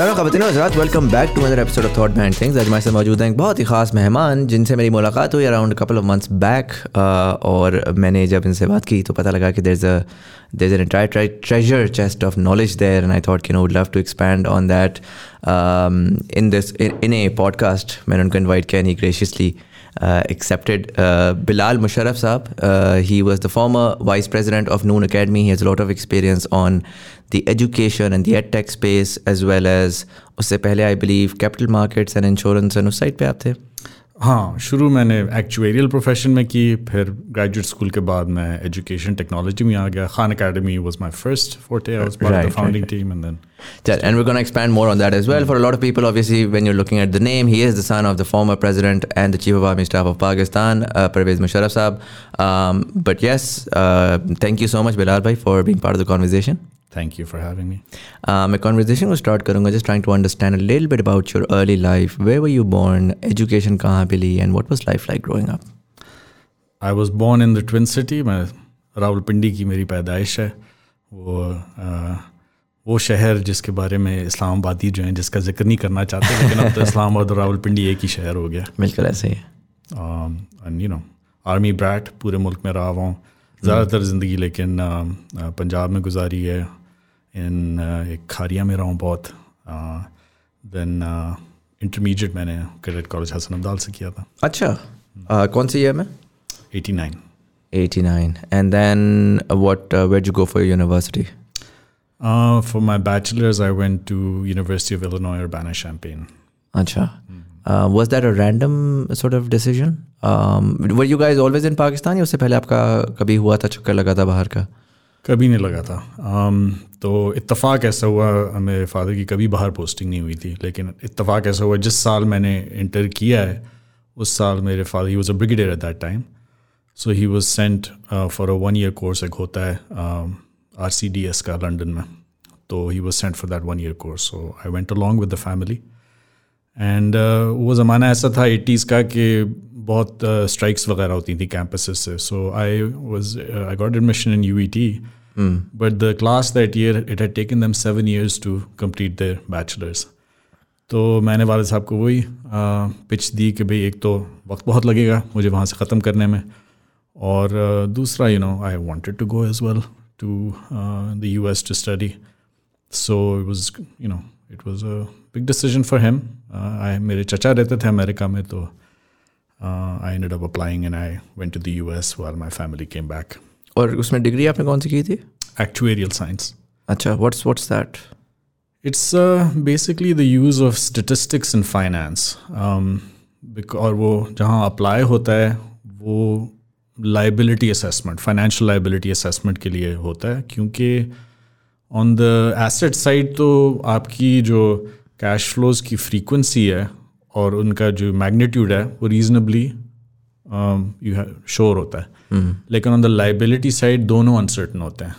सलाम खबिन welcome back to other episode of thought band things आज मेरे साथ मौजूद हैं एक बहुत ही खास मेहमान, जिनसे मेरी मुलाकात हुई around couple of months back और मैंने जब इनसे बात की तो पता लगा कि there is a there is entire treasure chest of knowledge there and I thought कि no would love to expand on that in this in a podcast मैंने उनको इन्वाइट किया नहीं graciously accepted Bilal Musharraf sahab he was the former vice president of Noon academy he has lot of experience on the education and the ed tech space as well as उससे पहले I believe capital markets and insurance and उस side पे आप थे हाँ शुरू मैंने एक्चुएरियल profession में की फिर ग्रेजुएट स्कूल के बाद मैं एजुकेशन टेक्नोलॉजी में आ गया Khan academy was my first forte I was part right, of the founding right, team and then yeah, and we're going to expand more on that as well. For a lot of people, obviously, when you're looking at the name, he is the son of the former president and the chief of army staff of Pakistan, uh, Pervez Musharraf Saab. Um, but yes, uh, thank you so much, Bilal bhai, for being part of the conversation. Thank you for having me मैं conversation को start करूँगा just trying to understand little bit about your early life where were you born education कहाँ पर ली? And what was life like growing up I was born in the twin city मैं राहुल पिंडी की मेरी पैदाइश है। वो uh, वो शहर जिसके बारे में इस्लामाबादी जो है जिसका ज़िक्र नहीं करना चाहते लेकिन अब तो इस्लामाबाद और राहुल पिंडी एक ही शहर हो गया। बिल्कुल ऐसे ही। And you know army brat पूरे मुल्क में रहा हुआ ज़्यादातर ज़िंदगी लेकिन uh, uh, पंजाब में गुजारी है। इन एक खारिया में रहा हूँ बहुत देन इंटरमीडिएट मैंने क्रेडिट कॉलेज हसन अब्दाल से किया था। अच्छा। Uh, कौन सी ईयर में? Eighty nine eighty nine and then what wait you go for university for my bachelor's I went to university of Illinois Urbana Champaign अच्छा। Was that a random sort of decision were you guys always in Pakistan या उससे पहले आपका कभी हुआ था चक्कर लगा था बाहर का? कभी नहीं लगा था। um, तो इत्तेफाक ऐसा हुआ मेरे फादर की कभी बाहर पोस्टिंग नहीं हुई थी लेकिन इत्तेफाक ऐसा हुआ जिस साल मैंने इंटर किया है उस साल मेरे father he was a brigadier at that time so he was sent for a one year course एक होता है आर सी डी एस का लंडन में तो he was sent for that one year course so I went along with the family and वो ज़माना ऐसा था एटीज़ का कि बहुत स्ट्राइक्स uh, वगैरह होती थी कैंपसेस से। So I was I got admission in U E T but the class that year it had taken them seven years to complete their bachelors तो मैंने वाले साहब को वही पिच uh, दी कि भाई एक तो वक्त बहुत लगेगा मुझे वहाँ से ख़त्म करने में। और uh, दूसरा you know I wanted to go as well to the U S to study so it was you know it was a big decision for him I मेरे चचा रहते थे अमेरिका में तो I ended up applying and I went to the US while my family came back और उसमें degree आपने कौन सी की थी? एक्चुएरियल साइंस अच्छा what's what's that it's basically the use of statistics in finance और वो जहाँ अप्लाई होता है वो liability assessment financial liability assessment के लिए होता है क्योंकि ऑन द एसेट साइड तो आपकी जो कैश फ्लोज की फ्रीक्वेंसी है और उनका जो मैग्नीट्यूड है वो रीजनेबली यू श्योर होता है. Mm-hmm. लेकिन ऑन द लाइबिलिटी साइड दोनों अनसर्टन होते हैं.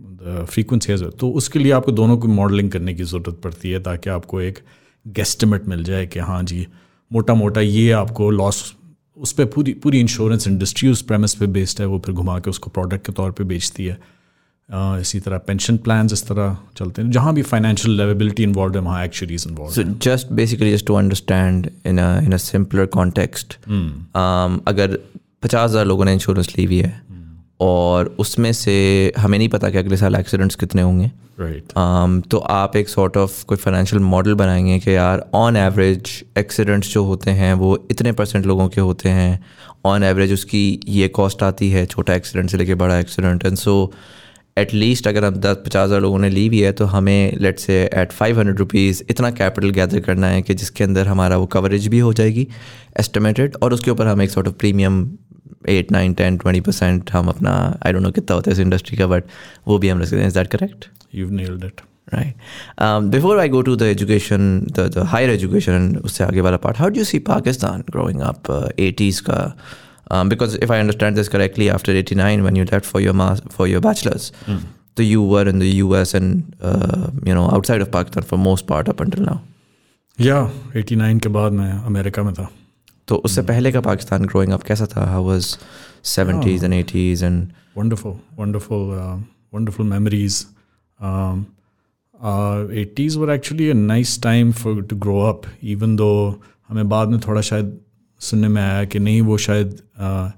द फ्रीक्वेंसी तो उसके लिए आपको दोनों को मॉडलिंग करने की ज़रूरत पड़ती है ताकि आपको एक गेस्टिमेट मिल जाए कि हाँ जी मोटा मोटा ये आपको लॉस उस पर पूरी पूरी इंश्योरेंस इंडस्ट्री उस प्रेमिस पे बेस्ड है वो फिर घुमा के उसको प्रोडक्ट के तौर पे बेचती है. इसी तरह पेंशन प्लान इस तरह चलते हैं। जहाँ भी फाइनेंशियल लेवेबिलिटी इन्वॉल्व है वहाँ actuaries involve so just basically just to understand in in a simpler context अगर पचास हज़ार लोगों ने इंश्योरेंस ली हुई है hmm. और उसमें से हमें नहीं पता कि अगले साल एक्सीडेंट्स कितने होंगे। Right right. um, तो आप एक सॉर्ट ऑफ़ कोई फाइनेंशियल मॉडल बनाएँगे कि यार ऑन एवरेज एक्सीडेंट्स जो होते हैं वो इतने परसेंट लोगों के होते हैं। ऑन एवरेज उसकी ये कॉस्ट आती है छोटा एक्सीडेंट से लेके बड़ा एक्सीडेंट एंड सो एटलीस्ट अगर हम दस पचास हज़ार लोगों ने ली भी है तो हमें let's say at five hundred rupees इतना कैपिटल गैदर करना है कि जिसके अंदर हमारा वो कवरेज भी हो जाएगी एस्टिमेटेड और उसके ऊपर हम एक sort of premium at nine ten twenty percent हम अपना आई डोंट नो कितना होता है इस इंडस्ट्री का बट वो भी हम रख सकते हैं। Is that correct you nailed it right before I go to the education the higher education उससे आगे वाला part how do see Pakistan growing up eighties का um, because if I understand this correctly, after '89, when you left for your mas- for your bachelor's, mm. so you were in the U.S. and uh, you know outside of Pakistan for most part up until now. Yeah, '89 के बाद मैं America में था. तो उससे mm. पहले का Pakistan growing up कैसा था? How was 70s and 80s and wonderful, wonderful, uh, wonderful memories. Um, eighties were actually a nice time for to grow up even though बाद में थोड़ा शायद सुनने में आया कि नहीं वो शायद uh,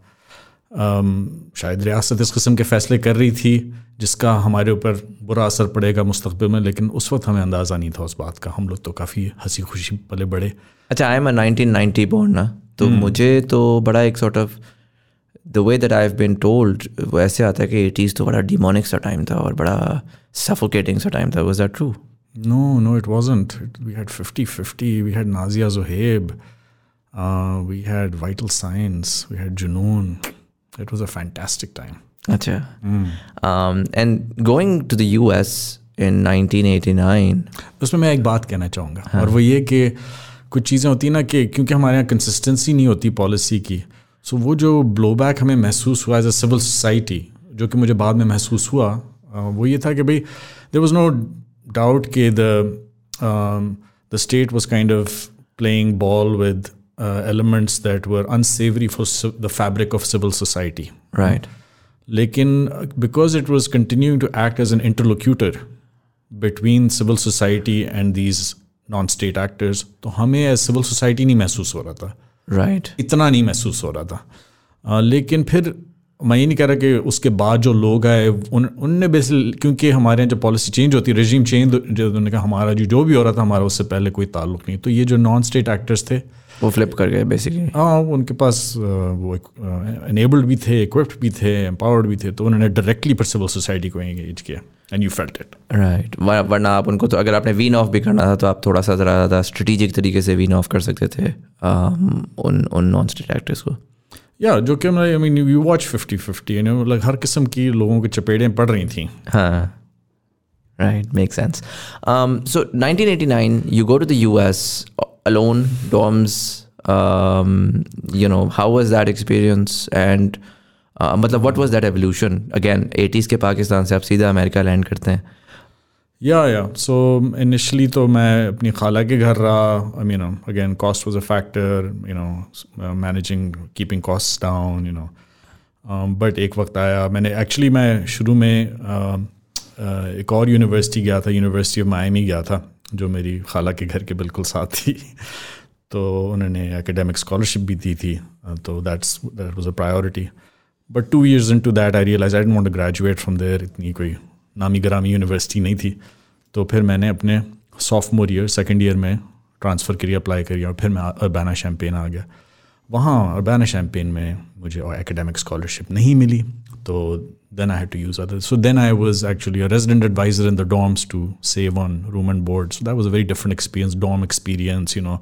um, शायद रियासत इस किस्म के फ़ैसले कर रही थी जिसका हमारे ऊपर बुरा असर पड़ेगा मुस्तबिल में लेकिन उस वक्त हमें अंदाज़ा नहीं था उस बात का हम लोग तो काफ़ी हँसी खुशी पले बड़े अच्छा I am nineteen ninety born ना तो मुझे तो बड़ा एक sort of the way that I have been told वो ऐसे आता है कि एटीज़ तो बड़ा डिमोनिक सा टाइम था और बड़ा सफोकेटिंग सा टाइम था was that true no, it wasn't. It, we had 50 50. We had Nazia Zohaib. Uh, we had Vital Signs. We had Junoon. It was a fantastic time. अच्छा um, and going to the US in 1989 उसमें मैं एक बात कहना चाहूँगा और वो ये कि कुछ चीज़ें होती ना कि क्योंकि हमारे यहाँ कंसिस्टेंसी नहीं होती पॉलिसी की सो वो जो ब्लो बैक हमें महसूस हुआ एज अ सिविल सोसाइटी जो कि मुझे बाद में महसूस हुआ uh, वो ये था कि भाई देर वॉज़ नो डाउट कि the the state was kind of playing ball with elements that were unsavory for ci- the fabric of civil society. right. लेकिन because it was continuing to act as an interlocutor between civil society and these non state actors तो हमें as civil society नहीं महसूस हो रहा था right. इतना नहीं महसूस हो रहा था लेकिन फिर मैं ये नहीं कह रहा कि उसके बाद जो लोग आए उन उनने बेसिकली क्योंकि हमारे यहाँ जब पॉलिसी चेंज होती है रेजिम चेंज जो उन्होंने कहा हमारा जो जो भी हो रहा था हमारा उससे पहले कोई ताल्लुक नहीं तो ये जो नॉन स्टेट एक्टर्स थे वो फ्लिप कर गए बेसिकली हाँ उनके पास वो एनेबल्ड भी थे इक्विप्ड भी थे एम्पावर्ड भी थे तो उन्होंने डायरेक्टली पर सिविल सोसाइटी को एंगेज किया and you felt it right वरना आप उनको तो अगर आपने वीन ऑफ़ भी करना था तो आप थोड़ा सा ज़रा ज़्यादा स्ट्रेटेजिक तरीके से वीन ऑफ़ कर सकते थे um, उन उन नॉन स्टेट एक्टर्स को। या जो कि I mean you watch fifty fifty मतलब हर किस्म की लोगों की चपेटें पड़ रही थी. Right, makes sense. Um, so 1989, you go to the US alone, dorms. Um, you know, how was that experience? And uh, मतलब what was that evolution? Again, 80s के पाकिस्तान से आप सीधा अमेरिका लैंड करते हैं. या या सो इनिशली तो मैं अपनी खाला के घर रहा I mean again cost was a factor you know managing keeping cost down you know but एक वक्त आया मैंने एक्चुअली मैं शुरू में uh, uh, एक और यूनिवर्सिटी गया था यूनिवर्सिटी ऑफ़ मायमी गया था जो मेरी खाला के घर के बिल्कुल साथ थी तो उन्होंने एकेडमिक स्कॉलरशिप भी दी थी तो that's that was a priority but two years into that I realise I don't want to graduate from there इतनी कोई नामी ग्रामी यूनिवर्सिटी नहीं थी। तो फिर मैंने अपने सॉफ्टमोर ईयर सेकेंड ईयर में ट्रांसफ़र करी अप्लाई करी और फिर मैं अरबाना शैम्पेन आ गया। वहाँ अरबाना शैम्पेन में मुझे एकेडमिक स्कॉलरशिप नहीं मिली। तो then I had to use other so then I was actually a resident advisor in the dorms to save on room and board so that was a very different experience dorm experience you know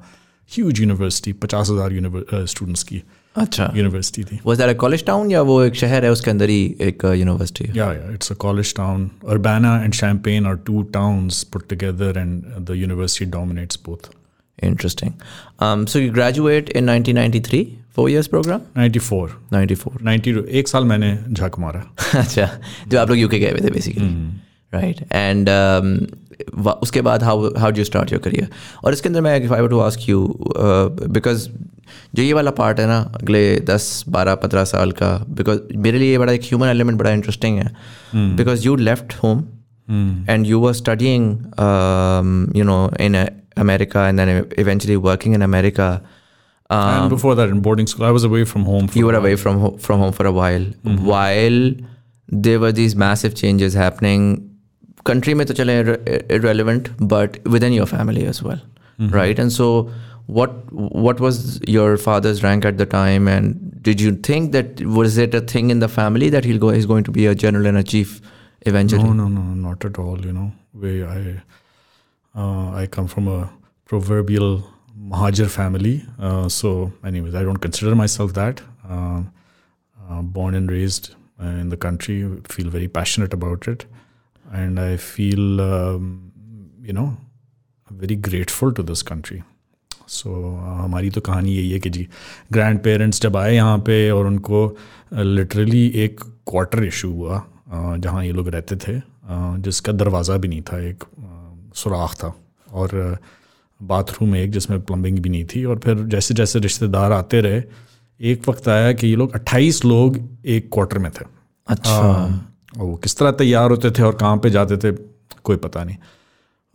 huge university पचास हज़ार students की अच्छा. University थी Was that a college town या वो एक शहर है उसके अंदर ही एक यूनिवर्सिटी है? Yeah, yeah, it's a college town. Urbana and Champaign are two towns put together, and the university dominates both. Interesting. Um, so you graduate in 1993, Four years program? 94. 94. 90 एक साल मैंने झक मारा। अच्छा जो आप लोग यूके गए हुए थे बेसिकली राइट एंड उसके बाद how how do start your career और इसके अंदर मैं if I to ask you because जो ये वाला पार्ट है ना अगले दस बारह पंद्रह साल का बिकॉज़ मेरे लिए ये बड़ा एक ह्यूमन एलिमेंट बड़ा इंटरेस्टिंग है। Because you left home and you were studying you know in America and then eventually working in America and um, before that in boarding school I was away from home for you were away from ho- from home for a while. Mm-hmm. While there were these massive changes happening country mein to chale irre- irrelevant but within your family as well mm-hmm. right? And so what what was your father's rank at the time? And did you think that was it a thing in the family that he'll go he's going to be a general and a chief eventually? No no no not at all you know. We I uh, I come from a proverbial Mahajir family uh, so anyways I don't consider myself that uh, uh, born and raised uh, in the country feel very passionate about it and I feel um, you know very grateful to this country so हमारी तो कहानी यही है कि जी grand parents जब आए यहाँ पे और उनको लिटरली एक क्वार्टर इशू हुआ uh, जहाँ ये लोग रहते थे uh, जिसका दरवाज़ा भी नहीं था एक uh, सुराख था और बाथरूम एक जिसमें प्लम्बिंग भी नहीं थी और फिर जैसे जैसे रिश्तेदार आते रहे एक वक्त आया कि ये लोग 28 लोग एक क्वार्टर में थे। अच्छा। और वो किस तरह तैयार होते थे और कहाँ पे जाते थे कोई पता नहीं।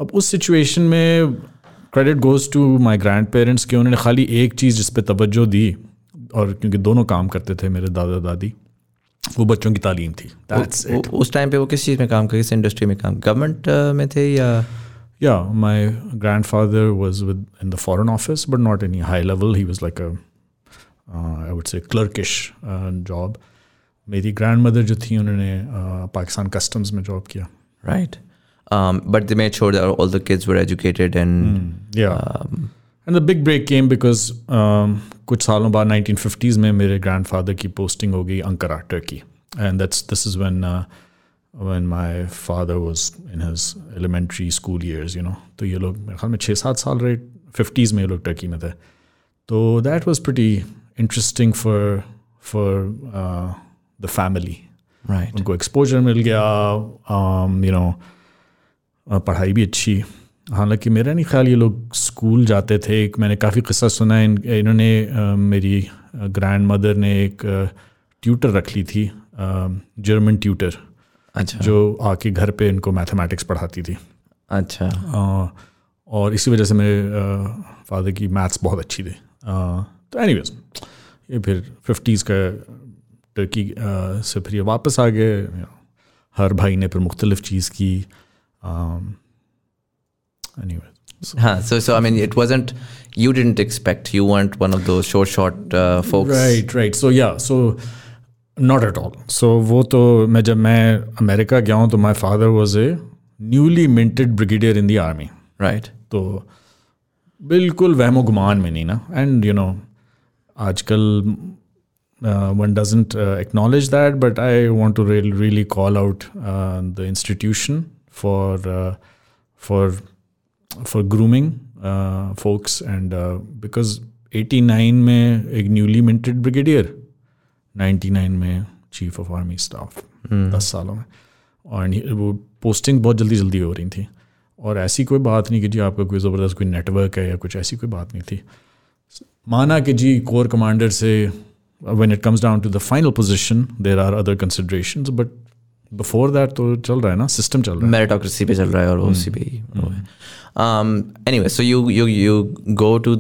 अब उस सिचुएशन में credit goes to my grand parents कि उन्होंने खाली एक चीज़ जिस पर तवज्जो दी और क्योंकि दोनों काम करते थे मेरे दादा दादी वो बच्चों की तालीम थी। That's वो- उस टाइम पे वो किस चीज़ में काम कर किस इंडस्ट्री में काम? गवर्नमेंट में थे या Yeah, my grandfather was with in the foreign office, but not any high level. He was like a, uh, I would say, clerkish uh, job. मेरी grandmother जो थी उन्होंने uh, पाकिस्तान customs में job किया. Right but they made sure that all the kids were educated and Yeah. And the big break came because um, कुछ सालों बाद 1950s में मेरे grandfather की posting हो गई Ankara, Turkey. And that's this is when uh, when my father was in his elementary school years, you know. तो ये लोग मेरे ख्याल में छः सात साल रहे 50s में ये लोग टर्की में थे. तो that was pretty interesting for for uh, the family. Right उनको एक्सपोजर मिल गया यू नो पढ़ाई भी अच्छी हालाँकि मेरा नहीं ख्याल ये लोग स्कूल जाते थे एक मैंने काफ़ी किस्सा सुना है इन, इन्होंने अ, मेरी ग्रैंड मदर ने एक ट्यूटर रख ली थी जर्मन ट्यूटर अच्छा। जो आके घर पे इनको मैथमेटिक्स पढ़ाती थी। अच्छा। और इसी वजह से मेरे फादर की मैथ्स बहुत अच्छी थी। तो एनीवेज ये फिर फिफ्टीज़ का टर्की से फिर ये वापस आ गए। हर भाई ने फिर मुख्तलिफ़ चीज़ की। एनीवे हाँ so so I mean it wasn't you didn't expect you weren't one of those short short uh, folks right right so या so not at all so वो तो मैं जब मैं अमेरिका गया हूँ तो my father was a newly minted brigadier in the army right तो बिल्कुल वहमो गुमान में नहीं ना। एंड यू नो आजकल one doesn't acknowledge that but I want to really call out the institution for for for grooming folks and because 89 में एक न्यूली मिंटेड ब्रिगेडियर 99 में चीफ ऑफ़ आर्मी स्टाफ दस सालों में। और वो पोस्टिंग बहुत जल्दी जल्दी हो रही थी। और ऐसी कोई बात नहीं कि जी आपका कोई ज़बरदस्त कोई नेटवर्क है या कुछ ऐसी कोई बात नहीं थी। माना कि जी कोर कमांडर से when it comes down to the final position there are other considerations but before that तो चल रहा है ना सिस्टम चल रहा है। Meritocracy पे चल रहा है और उसी पे ही वो है। um anyway so you you you go to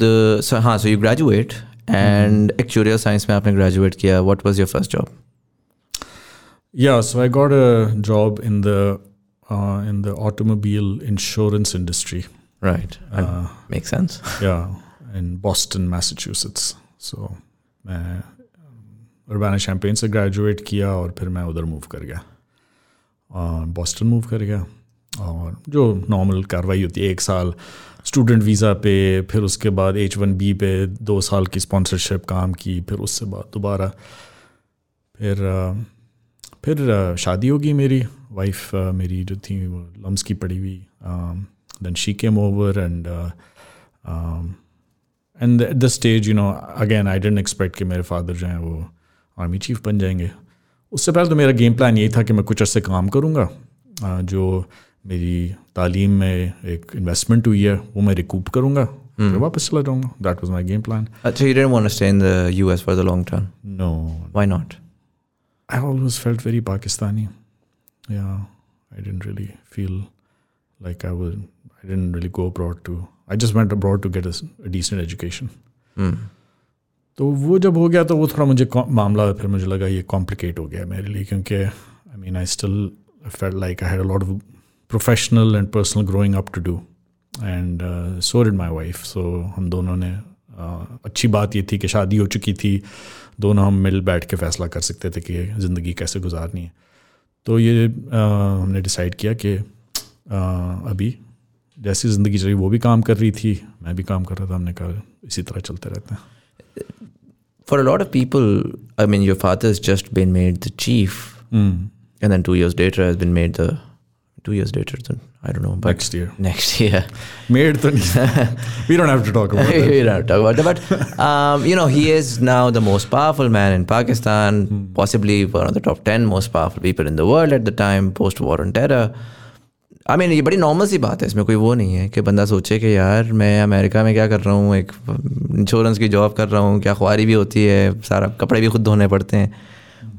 हाँ so you graduate and actuarial science में आपने graduate किया what was your first job Yeah, so I got a job in the uh, in the automobile insurance industry. right uh, makes sense Yeah, in Boston, Massachusetts. So मैं उर्बाना champagne से graduate किया और फिर मैं उधर move कर गया Boston move कर गया और जो नॉर्मल कार्रवाई होती है एक साल स्टूडेंट वीज़ा पे, फिर उसके बाद एच वन बी पे दो साल की स्पॉन्सरशिप काम की, फिर उससे बाद दोबारा। फिर फिर, शादी होगी मेरी वाइफ मेरी जो थी, वो लम्स की पड़ी हुई then she came over and and at the stage you know again I didn't expect कि मेरे फादर जो हैं वो आर्मी चीफ बन जाएँगे। उससे पहले तो मेरा गेम प्लान यही था कि मैं कुछ अरसे काम करूँगा जो मेरी तालीम में एक इन्वेस्टमेंट हुई है वो मैं रिकूप करूँगा फिर वापस चला जाऊँगा that was my game plan अच्छा you didn't want to stay in the US for the long term no always felt very Pakistani. Yeah, I didn't really feel like I would. I didn't really go abroad to. I just went abroad to get a, s- a decent education. Hmm. तो वो जब हो गया तो वो थोड़ा मुझे मामला फिर मुझे लगा ये कॉम्प्लिकेट हो गया मेरे लिए क्योंकि I mean I still felt like I had a lot of professional and personal growing up to do and so did my wife so हम दोनों ने uh, अच्छी बात ये थी कि शादी हो चुकी थी। दोनों हम मिल बैठ के फ़ैसला कर सकते थे कि ज़िंदगी कैसे गुजारनी है। तो ये uh, हमने डिसाइड किया कि uh, अभी जैसी ज़िंदगी चली वो भी काम कर रही थी मैं भी काम कर रहा था हमने कहा इसी तरह चलते रहते हैं। For a lot of people I mean your father's just been made the chief and then two years later has been made the two years later then I don't know but next year next year made तो नहीं we don't have to talk about we don't talk about that, but um, you know, he is now the most powerful man in Pakistan, possibly one of the top 10 most powerful people in the world at the time, post war on terror. I mean ये बड़ी normal सी बात है इसमें कोई वो नहीं है कि बंदा सोचे कि यार मैं अमेरिका में क्या कर रहा हूँ एक इंश्योरेंस की जॉब कर रहा हूँ क्या ख्वारी भी होती है सारा कपड़े भी खुद धोने पड़ते हैं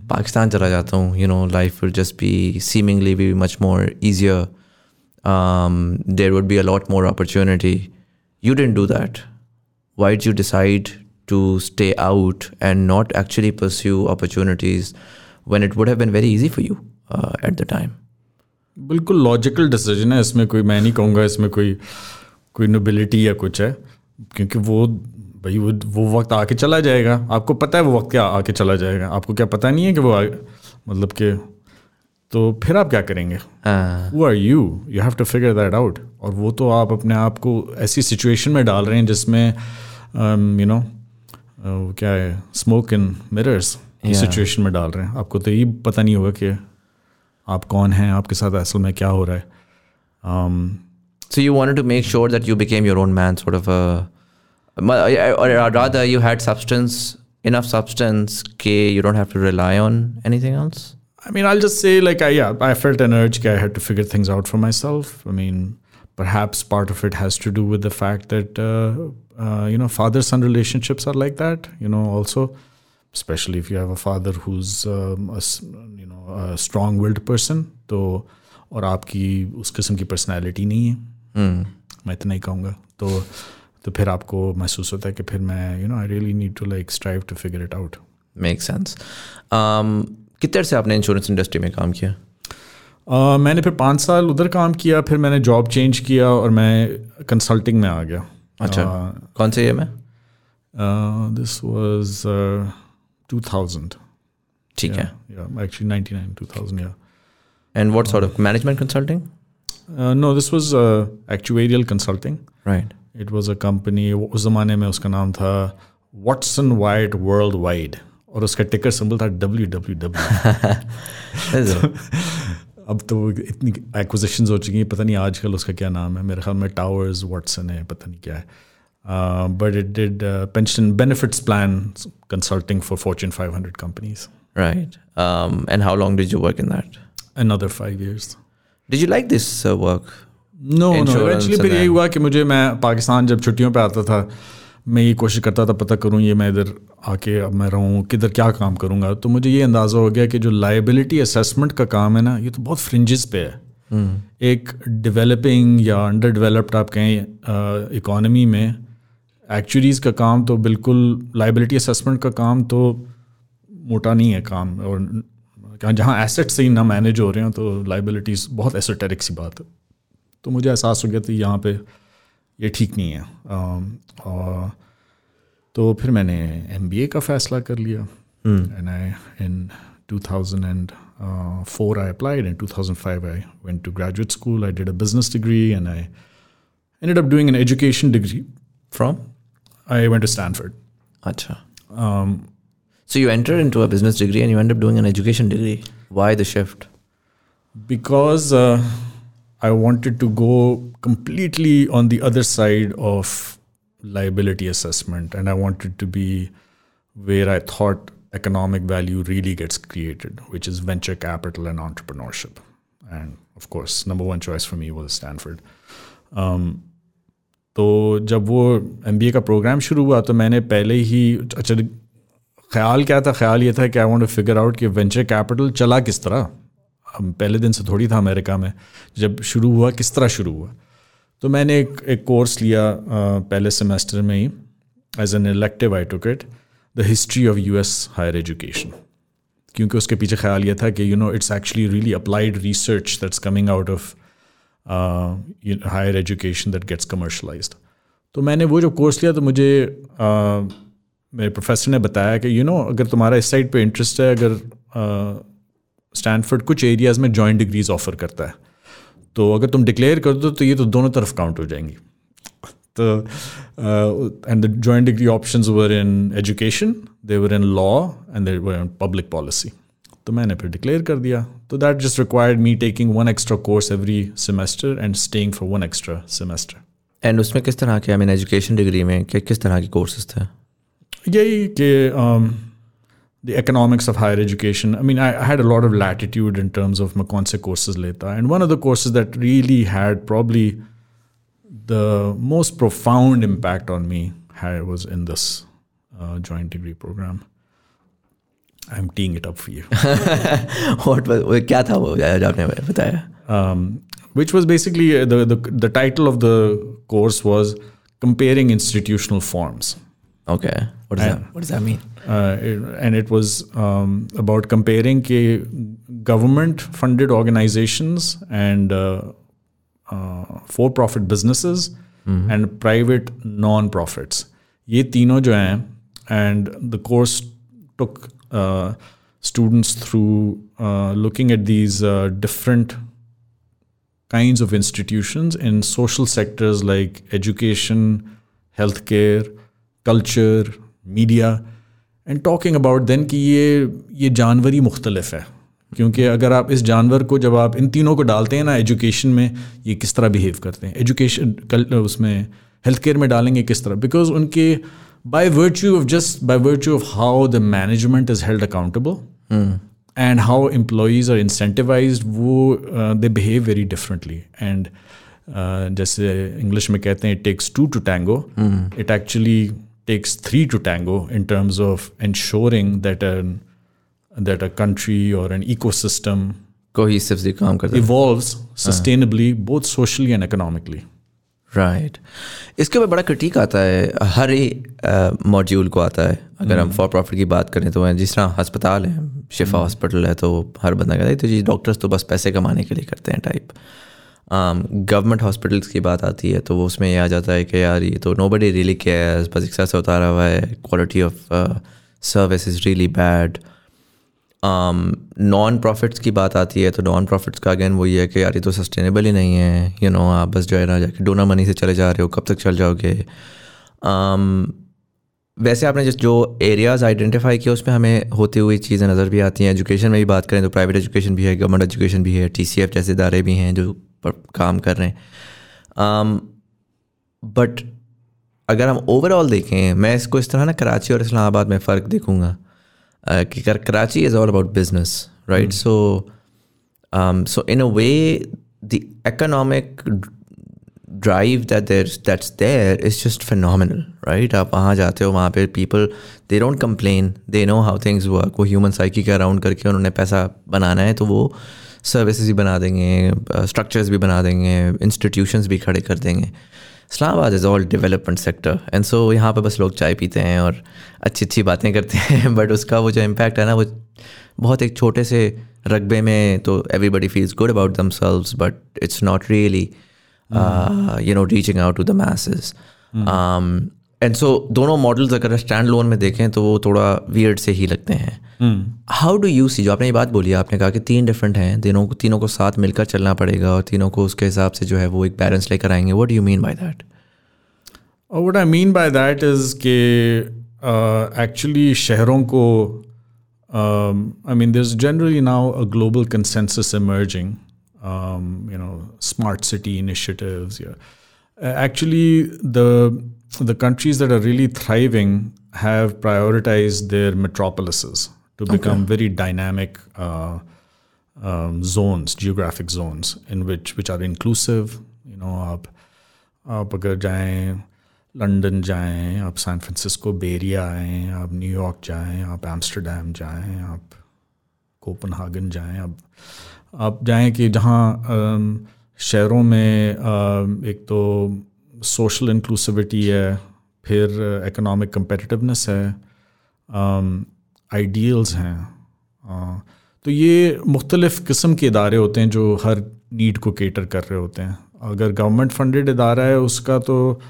पाकिस्तान चला जाता हूँ you know life will just be seemingly be much more easier there would be a lot more opportunity you didn't do that why do decide to stay out and not actually pursue opportunities when it would है very easy for you at the time बिल्कुल logical decision है, इसमें कोई मैं नहीं कहूँगा, इसमें कोई कोई नोबिलिटी या कुछ है, क्योंकि वो भाई वो वो वक्त आके चला जाएगा। आपको पता है वो वक्त क्या आके चला जाएगा। आपको क्या पता नहीं है कि वो आ, मतलब कि तो फिर आप क्या करेंगे? वो are you you have to figure that out और वो तो आप अपने आप को ऐसी सिचुएशन में डाल रहे हैं जिसमें यू नो क्या है smoke in mirrors Yeah. Situation में डाल रहे हैं। आपको तो ये पता नहीं होगा कि आप कौन हैं आपके साथ असल में क्या हो रहा है। Um, so you wanted to make sure that you became your own man, sort of a, or rather, you had substance enough substance, k you don't have to rely on anything else. I mean, I'll just say, like, I, yeah, I felt an urge that I had to figure things out for myself. I mean, perhaps part of it has to do with the fact that, uh, uh, you know, father son relationships are like that, you know, also, especially if you have a father who's, um, a, s- you know, a strong willed person. तो और आपकी उस किस्म की personality नहीं है Hmm. मैं इतना ही कहूँगा तो तो फिर आपको महसूस होता है कि फिर मैं you know I really need to like strive to figure it out make sense कितने से आपने इंश्योरेंस इंडस्ट्री में काम किया? Uh, मैंने फिर पाँच साल उधर काम किया फिर मैंने जॉब चेंज किया और मैं कंसल्टिंग में आ गया। अच्छा। Uh, कौन से ये में? दिस वाज टू थाउज़ेंड ठीक है। Actually ninety nine two thousand या and what sort of management consulting no this was actuarial consulting right it was a company उस ज़माने में उसका नाम था वाटसन वाइड वर्ल्ड वाइड और उसका टिकर सिंबल था डब्ल्यू डब्ल्यू डब्ल्यू अब तो इतनी एक्विजिशंस हो चुकी हैं पता नहीं आजकल उसका क्या नाम है मेरे ख्याल में टावर्स वाटसन है पता नहीं क्या है but it did pension benefits plan consulting for Fortune 500 companies right. Um, and how long did you work in that? Another five years. Did you like this uh, work? No no actually फिर यही हुआ कि मुझे मैं पाकिस्तान जब छुट्टियों पे आता था मैं ये कोशिश करता था पता करूँ ये मैं इधर आके अब मैं रहूँ किधर क्या काम करूँगा? तो मुझे ये अंदाज़ा हो गया कि जो लाइबिलिटी असेसमेंट का काम है ना ये तो बहुत फ्रिंजेस पे है। एक डेवलपिंग या अंडर डेवलप्ड आप कहें इकोनॉमी में एक्चुअलीज़ का काम तो बिल्कुल लाइबिलिटी असेसमेंट का काम तो मोटा नहीं है काम और जहाँ एसेट्स ही ना मैनेज हो रहे हैं तो लाइबिलिटीज़ बहुत एसोटेरिक सी बात है। तो मुझे एहसास हो गया था यहाँ पे ये ठीक नहीं है अम, और तो फिर मैंने एम का फ़ैसला कर लिया and I in 2004 I applied in 2005 I went to graduate school I did a business degree and I ended up doing an education degree from I went to Stanford acha um, so you entered into a business degree and you end up doing an education degree why the shift because uh, I wanted to go completely on the other side of liability assessment, and I wanted to be where I thought economic value really gets created, which is venture capital and entrepreneurship. And of course, number one choice for me was Stanford. Um, तो जब वो M का programme शुरू हुआ तो मैंने पहले ही अच्छा ख्याल क्या था ख्याल ये था कि I want to figure out कि वेंचर कैपिटल चला किस तरह हम पहले दिन से थोड़ी था अमेरिका में जब शुरू हुआ किस तरह शुरू हुआ? तो मैंने एक एक कोर्स लिया पहले सेमेस्टर में ही as an elective I took it the history of U S higher education क्योंकि उसके पीछे ख्याल ये था कि you know it's actually really applied research that's coming out of higher education that gets commercialise तो मैंने वो जो कोर्स लिया तो मुझे uh, मेरे प्रोफेसर ने बताया कि यू you नो know, अगर तुम्हारा इस साइड पे इंटरेस्ट है अगर स्टैनफोर्ड कुछ एरियाज़ में जॉइंट डिग्रीज ऑफ़र करता है। तो अगर तुम डिक्लेयर कर दो तो ये तो दोनों तरफ़ काउंट हो जाएँगी। तो and the joint degree options were in education they were in law and they were in public policy तो मैंने फिर डिक्लेयर कर दिया। तो that just required me taking one extra course every semester and staying for one extra semester and उसमें किस तरह के आई मीन एजुकेशन डिग्री में कि किस तरह के कोर्सेज थे? यही कि um, the economics of higher education. I mean, I, I had a lot of latitude in terms of मैं कौन से courses लेता. And one of the courses that really had probably the most profound impact on me had, was in this uh, joint degree program. I'm teeing it up for you. What was- वो क्या था वो जो आपने बताया um, which was basically uh, the, the the title of the course was comparing institutional forms Okay. What does that What does that mean? uh, it- and it was um, about comparing के government funded organizations and uh, uh, for profit businesses and private non profits ये तीनों जो हैं and the course took uh, students through uh, looking at these uh, different kinds of institutions in social sectors like education, healthcare, culture, media, and talking about then कि ये ये जानवर ही मुख्तलफ है। क्योंकि अगर आप इस जानवर को जब आप इन तीनों को डालते हैं ना एजुकेशन में ये किस तरह बिहेव करते हैं? एजुकेशन कल उसमें हेल्थ केयर में डालेंगे किस तरह? बिकॉज़ उनके by virtue of just by virtue of how the management is held accountable and how employees are incentivized वो they behave very differently and जैसे इंग्लिश में कहते हैं it takes to to tango it actually takes three to tango in terms of ensuring that a that a country or an ecosystem Cohesively काम करता है evolves sustainably both socially and economically right इसके ऊपर बड़ा critic आता है हर ही module को आता है अगर हम फॉर प्रॉफिट की बात करें तो जिस तरह अस्पताल है शिफा हॉस्पिटल है तो हर बंदा कहता है तो जी डॉक्टर्स तो बस पैसे कमाने के लिए करते हैं टाइप गवर्नमेंट हॉस्पिटल्स की बात आती है तो वो उसमें ये आ जाता है कि यार ये तो नो बडी रियली केयर्स बस एक से उतारा हुआ है quality of service is really bad non profits की बात आती है तो नॉन प्रॉफिट्स का अगेन वही है कि यार ये तो सस्टेनेबल ही नहीं है यू you नो know, आप बस जो है ना जाके डोना मनी से चले जा रहे हो कब तक चल जाओगे? Um, वैसे आपने जिस जो एरियाज़ आइडेंटिफाई किया उसमें हमें होती हुई चीज़ें नज़र भी आती हैं। एजुकेशन में भी बात करें तो प्राइवेट एजुकेशन भी है गवर्नमेंट एजुकेशन भी है टी जैसे इदारे भी हैं जो पर काम कर रहे हैं। बट um, अगर हम ओवरऑल देखें मैं इसको इस तरह ना कराची और इस्लामाबाद में फ़र्क देखूँगा uh, कि कर, Karachi is all about business right so so in a way the economic drive that there's that's there is just phenomenal right? आप वहाँ जाते हो वहाँ पे people they don't complain. They know how things work. वो human psyche के around करके उन्होंने पैसा बनाना है तो वो सर्विसेज़ भी बना देंगे स्ट्रक्चर्स भी बना देंगे इंस्टीट्यूशंस भी खड़े कर देंगे। Islamabad is all development sector and so यहाँ पे बस लोग चाय पीते हैं और अच्छी अच्छी बातें करते हैं बट उसका वो जो इम्पैक्ट है ना वो बहुत एक छोटे से रकबे में तो everybody feels good about themselves but it's not really you know reaching out to the masses and so दोनों मॉडल्स अगर स्टैंड लोन में देखें तो वो थोड़ा वियर्ड से ही लगते हैं हाउ डू यू सी जो आपने ये बात बोली आपने कहा कि तीन डिफरेंट हैं तीनों को तीनों को साथ मिलकर चलना पड़ेगा और तीनों को उसके हिसाब से जो है वो एक बैलेंस लेकर आएँगे what you mean by that और what I mean by that is के एक्चुअली शहरों को I mean there's generally now a global consensus emerging um, you know, smart city initiatives. Yeah. Uh, actually, the the countries that are really thriving have prioritized their metropolises to become very dynamic uh, um, zones, geographic zones, in which which are inclusive. You know, आप आप अगर जाएं London जाएं आप San Francisco बेरिया आएँ आप New York जाएं आप एम्स्टरडेम जाएं आप कोपनहागन जाएं आप आप जाएं कि जहाँ शहरों में एक तो सोशल इंक्लूसिविटी है फिर इकोनॉमिक competitiveness है आइडियल्स um, हैं तो ये मुख्तलिफ़ किस्म के इदारे होते हैं जो हर नीड को केटर कर रहे होते हैं। अगर गवर्नमेंट फंडेड इदारा है उसका तो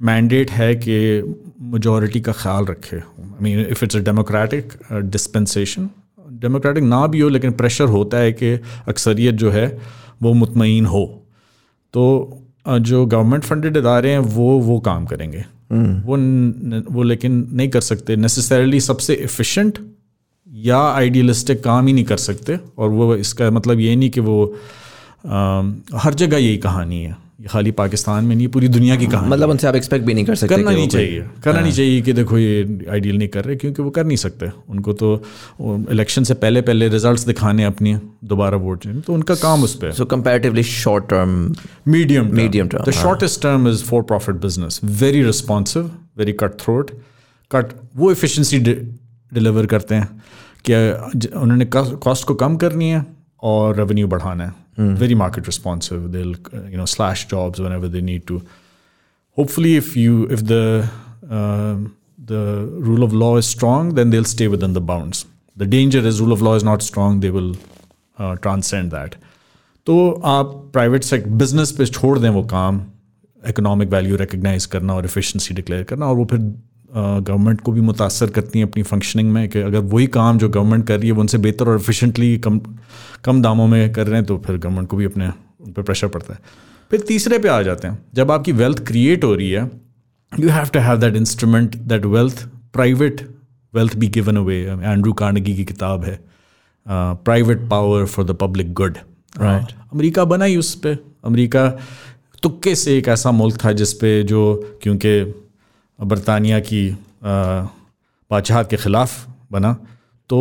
मैंडेट है कि मजॉरिटी का ख्याल रखे। I mean if it's a democratic dispensation democratic ना भी हो लेकिन प्रेशर होता है कि अक्सरियत जो है वो मुतमिन हो। तो जो गवर्नमेंट फंडेड इदारे हैं वो वो काम करेंगे। वो न, वो लेकिन नहीं कर सकते। नेसेसरली सबसे एफिशिएंट या आइडियलिस्टिक काम ही नहीं कर सकते। और वो इसका मतलब ये नहीं कि वो आ, हर जगह यही कहानी है। ये खाली पाकिस्तान में नहीं पूरी दुनिया की कहानी मतलब उनसे आप एक्सपेक्ट भी नहीं कर सकते करना नहीं चाहिए करना नहीं चाहिए कि देखो ये आइडियल नहीं कर रहे क्योंकि वो कर नहीं सकते। उनको तो इलेक्शन से पहले पहले रिजल्ट्स दिखाने अपनी दोबारा वोट तो उनका काम उस पर so comparatively short term medium Medium term, the shortest term is for profit business very responsive very cut throat cut वो एफिशिएंसी डिलीवर करते हैं कि उन्होंने कॉस्ट को कम करनी है और रेवेन्यू बढ़ाना है। Very market responsive they you know slash jobs whenever they need to hopefully if you if the the rule of law is strong, then they'll stay within the bounds. The danger is rule of law is not strong, they will uh, transcend that. तो आप private sector business पे छोड़ दें वो काम economic value recognise करना और efficiency declare करना और वो फिर गवर्नमेंट को भी मुतासर करती हैं अपनी फंक्शनिंग में कि अगर वही काम जो गवर्नमेंट कर रही है वो उनसे बेहतर और एफिशिएंटली कम कम दामों में कर रहे हैं तो फिर गवर्नमेंट को भी अपने उन पर प्रेशर पड़ता है। फिर तीसरे पे आ जाते हैं। जब आपकी वेल्थ क्रिएट हो रही है you have to have that instrument that wealth private wealth be given away Andrew Carnegie की किताब है private power for the public good right America बना ही उस पर अमेरिका तुक्के से एक ऐसा मुल्क था जिस पे जो क्योंकि बरतानिया की बादशाह के ख़िलाफ़ बना। तो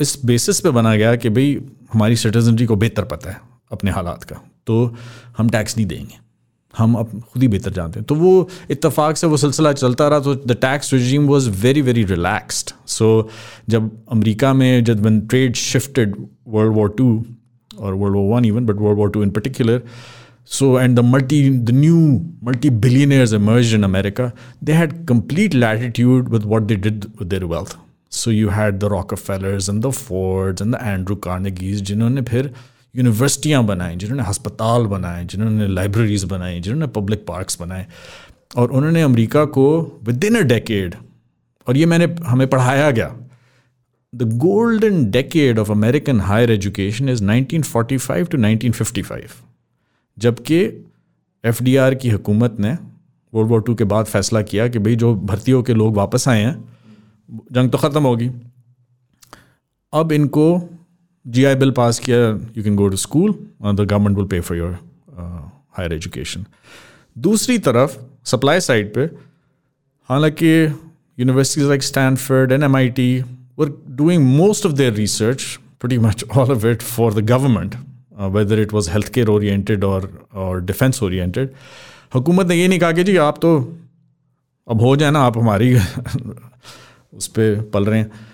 इस बेसिस पे बना गया कि भाई, हमारी सिटीजनरी को बेहतर पता है अपने हालात का। तो हम टैक्स नहीं देंगे। हम अब खुद ही बेहतर जानते हैं। तो वो इतफाक़ से वो सिलसिला चलता रहा तो the tax regime was very very relaxed so जब अमेरिका में, जब one trade shifted world war two और world war one even but world war two in particular so and the multi the new multi billionaires emerged in america they had complete latitude with what they did with their wealth so you had the rockefellers and the fords and the andrew carnegies जिन्होंने फिर यूनिवर्सिटियाँ बनाई जिन्होंने हस्पताल बनाए जिन्होंने libraries बनाई जिन्होंने public parks बनाए और उन्होंने अमेरिका को विद इन अ डेकेड और ये मैंने हमें पढ़ाया गया the golden decade of American higher education is 1945 to 1955 जबकि एफडीआर की हुकूमत ने वर्ल्ड वॉर टू के बाद फैसला किया कि भाई जो भर्तियों के लोग वापस आए हैं जंग तो ख़त्म होगी। अब इनको जी आई बिल पास किया you can go to school the government will pay for your higher education दूसरी तरफ़ सप्लाई साइड पे हालाँकि universities like Stanford and M I T were doing most of their research pretty much all of it for the government, uh, whether it was healthcare oriented or or defense oriented. हुकूमत ने ये नहीं कहा कि जी आप तो अब हो जाए ना आप हमारी उस पर पल रहे हैं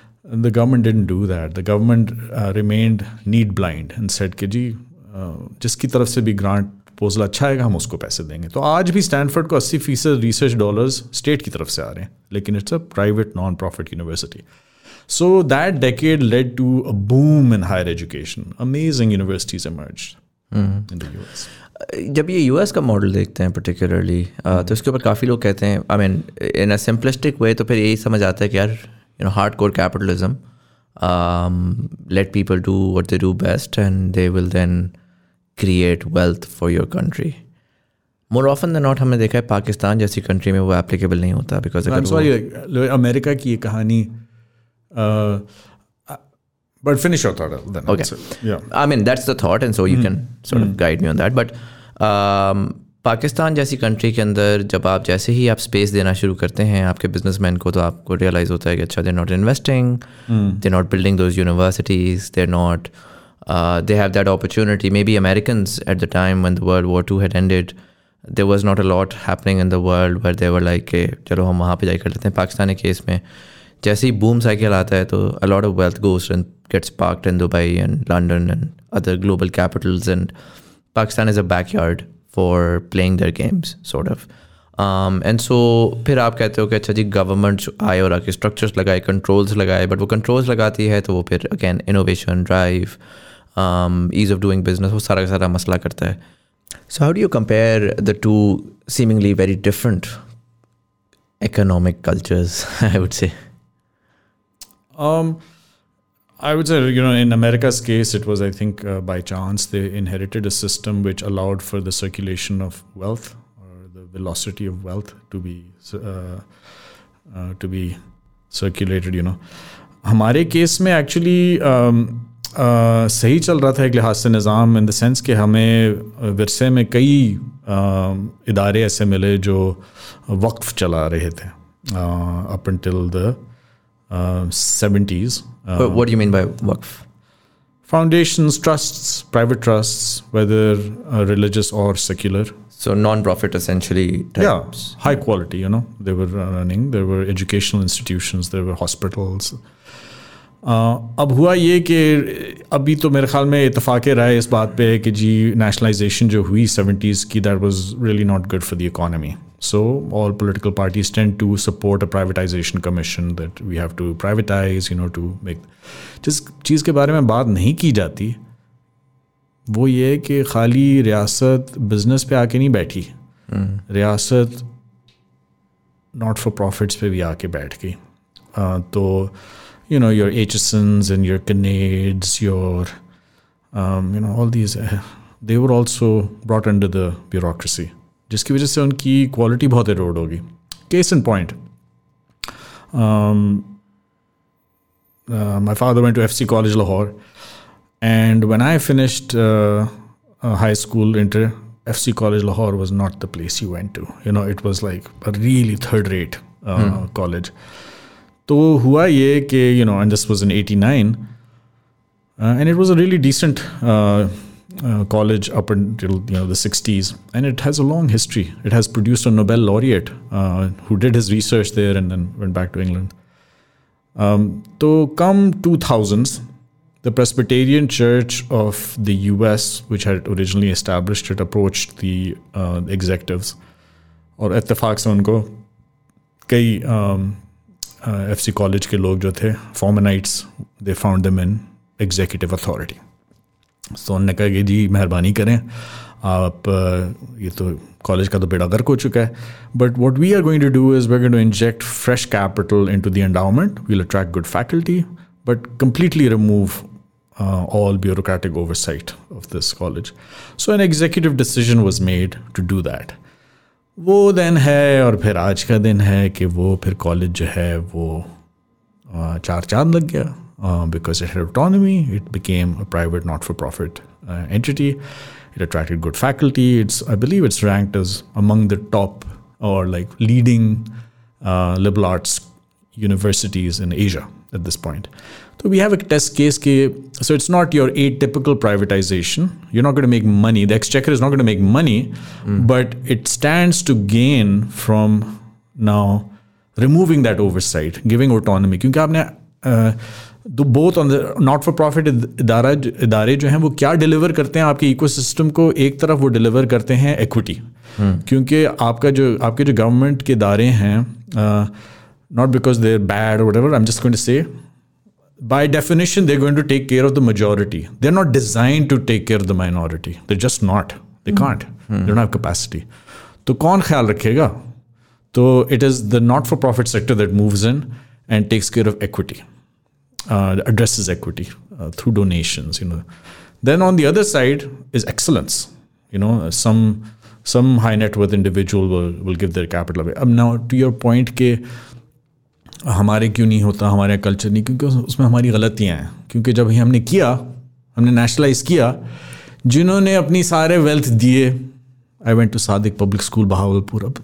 government didn't do that. The government uh, remained need blind and said कि जी uh, जिसकी तरफ़ से भी ग्रांट प्रपोजल अच्छा आएगा हम उसको पैसे देंगे तो आज भी स्टैनफर्ड को 80 फ़ीसद रिसर्च डॉलर्स स्टेट की तरफ़ से आ रहे हैं लेकिन it's a private non profit university so that decade led to a boom in higher education amazing universities emerge in the US जब ये यूएस का मॉडल देखते हैं पर्टिकुलरली uh, तो इसके ऊपर काफ़ी लोग कहते हैं I mean in a simplistic वे तो फिर यही समझ आता है कि यार you know hardcore capitalism um, let people do what they do best and they will then create wealth for your country. More often the not हमने देखा है पाकिस्तान जैसी कंट्री में वो एप्लीकेबल नहीं होता बिकॉज़ सॉरी अमेरिका की ये कहानी but finish your thought okay I mean that's the thought and so you can sort of guide me on that but Pakistan जैसी कंट्री के अंदर जब आप जैसे ही आप स्पेस देना शुरू करते हैं आपके बिजनेसमैन को तो आपको रियलाइज़ होता है कि अच्छा they not investing they not building those universities they not they have that opportunity maybe American at the time when the world war two had ended they was not a lot happening in the world were there like के चलो हम वहाँ पर जाकर लेते हैं. Pakistani case में जैसे ही बूम साइकिल आता है तो a lot of wealth goes and gets parked in Dubai and London and other global capitals and Pakistan is a backyard for playing their games sort of and so फिर आप कहते हो कि अच्छा जी government आए और आके स्ट्रक्चर्स लगाए कंट्रोल्स लगाए बट वो कंट्रोल्स लगाती है तो वो फिर again innovation drive ease of doing business वो सारा का सारा मसला करता है so how do you compare the two seemingly very different economic cultures, I would say? Um, I would say, you know, in America's case, it was, I think, uh, by chance they inherited a system which allowed for the circulation of wealth or the velocity of wealth to be uh, uh, to be circulated. You know, हमारे case में actually um, uh, सही चल रहा था एक लिहाज से निज़ाम in the sense कि हमें विरसे में कई uh, इदारे ऐसे मिले जो वक्फ चला रहे थे up till the 70s. Uh, what do you mean by waqf? Foundations, trusts, private trusts, whether uh, religious or secular. So non-profit essentially. Types. Yeah, high quality. You know, they were running. There were educational institutions. There were hospitals. अब हुआ ये कि अभी तो मेरे ख्याल में इतफाक़ राय इस बात पे है कि जी नेशनलाइजेशन जो हुई सेवेंटीज़ की that was really not good for the economy so all political parties tend to support a privatisation commission that we have to privatise you know to make जिस चीज़ के बारे में बात नहीं की जाती वो ये कि खाली रियासत बिज़नेस पे आके नहीं बैठी। रियासत नॉट फॉर प्रॉफिट्स पे भी आके बैठ गई। तो you know your HSNs and your Canades, your um, you know all these uh, they were also brought under the bureaucracy जिसकी वजह से उनकी क्वालिटी बहुत एरोड होगी case in point my father went to FC College Lahore, and when I finished uh, uh, high school, inter FC College Lahore was not the place you went to. You know, it was like a really third-rate uh, hmm. college. तो हुआ ये कि you know and this was in 89 and it was a really decent uh, uh, college up until you know the 60s and it has a long history it has produced a nobel laureate uh, who did his research there and then went back to england um, so come 2000s the presbyterian church of the us which had originally established it approached the uh, executives और इत्तेफाक से उनको कई um, F C college के लोग जो थे फॉर्मनाइट्स they found दम इन एग्जीक्यूटिव अथॉरिटी सो उन्होंने कहा कि जी, मेहरबानी करें आप ये तो कॉलेज का तो बेड़ा गर्क हो चुका है but what we are going to do is we to inject fresh capital into the endowment will attract good faculty but completely remove all bureaucratic oversight of this college. So an executive decision was made to do that. वो दिन है और फिर आज का दिन है कि वो फिर कॉलेज जो है वो चार चांद लग गया because it had autonomy it became a private not for profit entity it attracted good faculty. It's, I believe, it's ranked as among the top or like leading uh, liberal arts universities in Asia at this point. So we have a test case. So it's not your atypical privatization. You're not going to make money. The exchequer is not going to make money, mm. but it stands to gain from now removing that oversight, giving autonomy. क्योंकि आपने तो both on the not for profit इदारा इदारे जो हैं वो क्या deliver करते हैं आपके इको सिस्टम को एक तरफ़ वो डिलीवर करते हैं इक्विटी क्योंकि आपका जो आपके जो गवर्नमेंट के इदारे हैं not because they're bad or whatever. I'm just going to say, by definition, they're going to take care of the majority. They're not designed to take care of the minority. They're just not. They mm. can't. Mm. They don't have capacity. So, कौन ख्याल रखेगा So, it is the not-for-profit sector that moves in and takes care of equity, uh, addresses equity uh, through donations. You know, then on the other side is excellence. You know, some some high net worth individual will will give their capital away. Um, now, to your point, के हमारे क्यों नहीं होता, हमारे culture नहीं, क्योंकि उसमें हमारी गलतियाँ हैं। क्योंकि जब ही हमने किया, हमने नेशनलाइज किया, जिन्होंने अपनी सारे वेल्थ दिए I went to Sadiq public school Bahawalpur अब।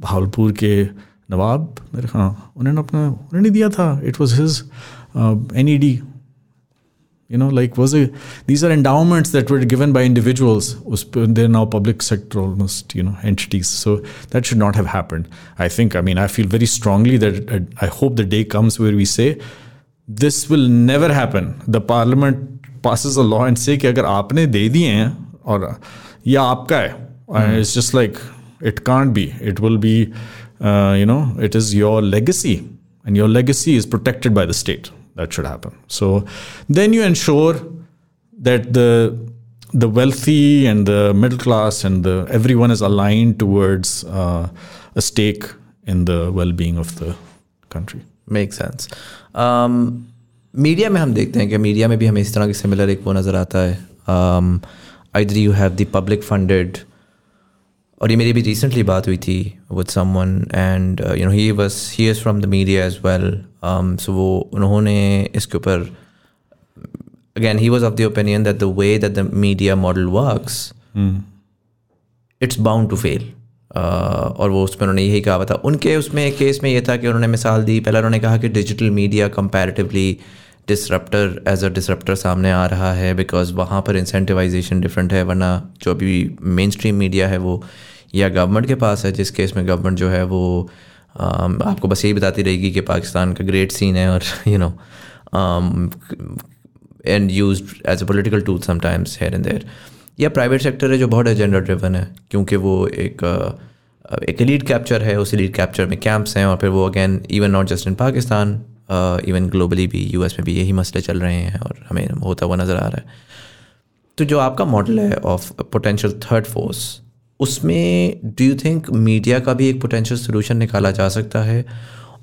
बहावलपुर के नवाब, मेरे हाँ उन्होंने अपना, उन्होंने दिया था। It was his N E D you know like was it these are endowments that were given by individuals they're now public sector almost you know entities so that should not have happened i think i mean i feel very strongly that uh, i hope the day comes where we say this will never happen the parliament passes a law and say कि अगर आपने दे दिए हैं और ये आपका है mm. it's just like it can't be it will be uh, you know it is your legacy and your legacy is protected by the state that should happen. So then you ensure that the the wealthy and the middle class and the everyone is aligned towards uh, a stake in the well-being of the country. Makes sense. Um, media में हम देखते हैं कि media में भी हमें इस तरह की सिमिलर एक वो नज़र आता है either you have the public funded और ये मेरी भी रिसेंटली बात हुई थी with someone and you know he was he is from the media as well so वो उन्होंने इसके ऊपर again he was of the opinion that the way that the media model works it's bound to fail और वो उसमें उन्होंने यही कहा था। उनके उसमें एक केस में ये था कि उन्होंने मिसाल दी पहले उन्होंने कहा कि digital media comparatively disruptor as a disruptor सामने आ रहा है बिकॉज़ वहाँ पर इंसेंटिवाइजेशन डिफरेंट है वरना जो अभी मेन स्ट्रीम मीडिया है वो या गवर्नमेंट के पास है जिस केस में गवर्नमेंट जो है वो आपको बस यही बताती रहेगी कि पाकिस्तान का ग्रेट सीन है और you know and use as a political tool sometimes here and there या प्राइवेट सेक्टर है जो बहुत एजेंडा ड्रिवन है क्योंकि वो एक uh, एक लीड कैप्चर है उस लीड कैप्चर में कैंप्स हैं और फिर वो again even not just in Pakistan even globally भी यूएस में भी यही मसले चल रहे हैं और हमें होता हुआ नज़र आ रहा है। तो जो आपका मॉडल है ऑफ़ पोटेंशियल थर्ड फोर्स उसमें डू यू थिंक मीडिया का भी एक पोटेंशियल सोल्यूशन निकाला जा सकता है?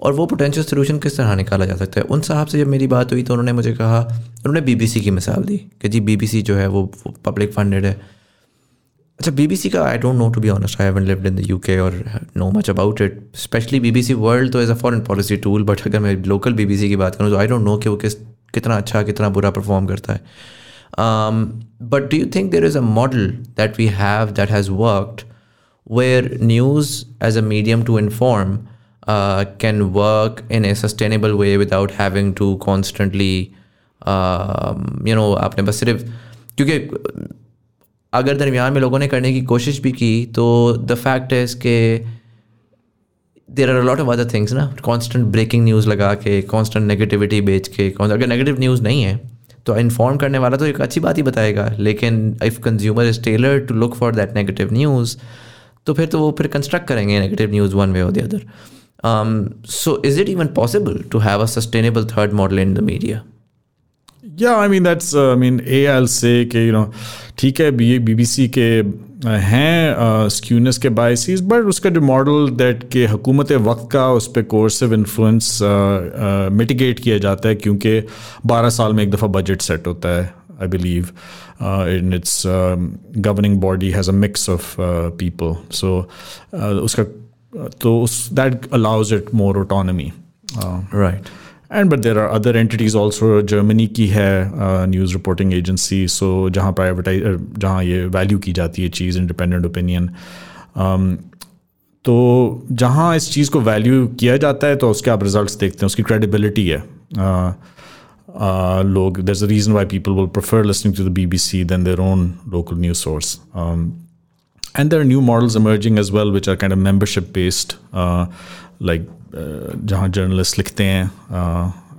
और वो पोटेंशियल सोल्यूशन किस तरह निकाला जा सकता है? उन साहब से जब मेरी बात हुई तो उन्होंने मुझे कहा, उन्होंने बीबीसी की मिसाल दी कि जी बीबीसी जो है वो वो पब्लिक फंडेड है। अच्छा बीबीसी का I don't know to be honest I haven't lived in the UK और know much about it especially BBC world तो as a foreign policy tool but अगर मैं लोकल बीबीसी की बात करूँ तो आई डोंट नो कि वो किस, कितना अच्छा कितना बुरा परफॉर्म करता है। But do you think there is a model that we have that has worked where news as a medium to inform can work in a sustainable way without having to constantly you know आपने बस सिर्फ़, क्योंकि, अगर दरमियान में लोगों ने करने की कोशिश भी की तो द फैक्ट है कि there are lot of other things ना कॉन्स्टेंट ब्रेकिंग न्यूज़ लगा के कॉन्स्टेंट नेगेटिविटी बेच के अगर नेगेटिव न्यूज़ नहीं है तो इन्फॉर्म करने वाला तो एक अच्छी बात ही बताएगा। लेकिन if consumer is tailor to look for that negative news तो फिर तो वो फिर कंस्ट्रक्ट करेंगे नेगेटिव न्यूज़ वन वे और the other so is it even possible to have a sustainable third model in the media या I mean that's I mean a I'll say you know, ठीक है B B B सी के हैं skewness के biases but उसका जो model that के हुकूमत वक्त का उस पर कोर्सिव इन्फ्लुएंस मिटिगेट किया जाता है क्योंकि बारह साल में एक दफ़ा बजट सेट होता है I believe in it's governing body has a mix of people so उसका तो उस that allows it more autonomy right and but there are other entities also Germany की है न्यूज़ रिपोर्टिंग एजेंसी सो जहाँ privatise जहाँ ये value की जाती है चीज़ इंडिपेंडेंट ओपिनियन तो जहाँ इस चीज़ को वैल्यू किया जाता है तो उसके आप रिजल्ट्स देखते हैं उसकी क्रेडिबिलिटी है। Uh, uh, लोग there a reason why people will prefer listening to the B B C than their own local news source and there are new models emerging as well which are kind of membership uh, जहाँ journalist लिखते हैं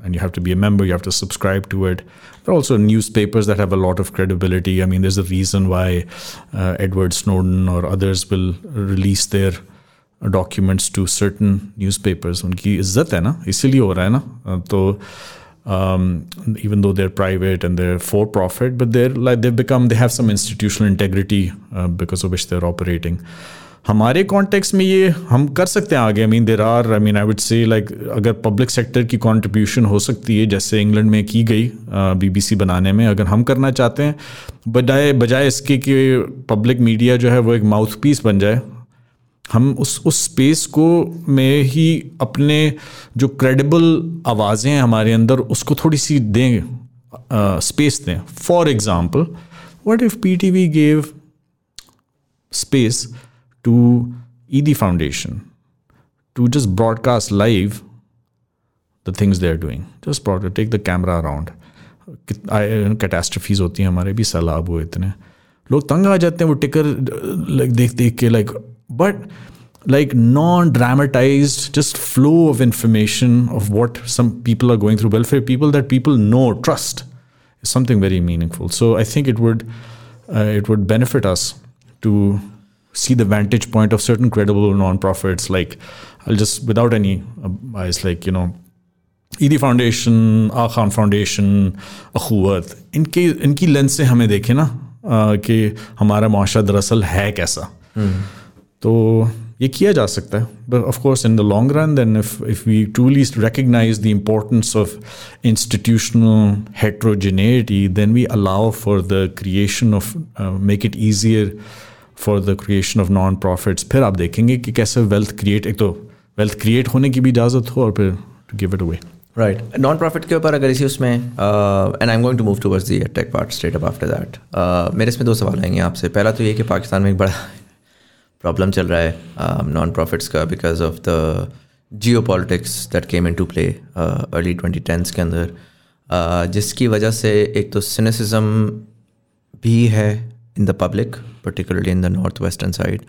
and you have to be a member, you have to subscribe to it. There are also newspapers that have a lot of credibility. I mean, there's a reason why uh, Edward Snowden or others will release their documents to certain newspapers. उनकी इज्जत है ना इसीलिए हो रहा है ना तो um, even though they're private and they're for profit, but they're like they've become they have some institutional integrity uh, because of which they're operating. हमारे कॉन्टेक्स्ट में ये हम कर सकते हैं आगे। I mean there are I mean I would say like अगर public sector की कंट्रीब्यूशन हो सकती है, जैसे इंग्लैंड में की गई बीबीसी बनाने में, अगर हम करना चाहते हैं, बजाय बजाय इसके कि पब्लिक मीडिया जो है वो एक माउथ पीस बन जाए, हम उस उस स्पेस को में ही अपने जो क्रेडिबल आवाज़ें हैं हमारे अंदर, उसको थोड़ी सी दें स्पेस दें। For example what if P T V gave space to ED Foundation to just broadcast live the things they're doing. Just broadcast, take the camera around. कैटास्ट्रफीज होती हैं हमारे भी सैलाब हुए इतने लोग तंग आ जाते हैं वो टिकर लाइक देख देख के like but like non-dramatized just flow of information of what some people are going through welfare people that people know trust is something very meaningful so i think it would uh, it would benefit us to see the vantage point of certain credible non-profits like i'll just without any bias like you know Edhi foundation Aga Khan foundation Akhuwat इनके इनकी lens से हमें देखें ना कि हमारा माशा दरअसल है कैसा तो ये किया जा सकता है but of course in the long run then if if we truly recognise the importance of institutional heterogeneity then we allow for the creation of make it easier for the creation of non profits फिर आप देखेंगे कि कैसे wealth create एक तो wealth create होने की भी इजाज़त हो और फिर to give it away right non profit के ऊपर अगर इसी उसमें and I am going to move towards the tech part straight up after that मेरे इसमें दो सवाल आएँगे आपसे. पहला तो ये कि पाकिस्तान में एक बड़ा प्रॉब्लम चल रहा है नॉन um, प्रॉफिट्स का because of the geopolitics that came into play early twenty tens के अंदर. Uh, जिसकी वजह से एक तो सिनेसिज्म भी है in the public, particularly in the northwestern side.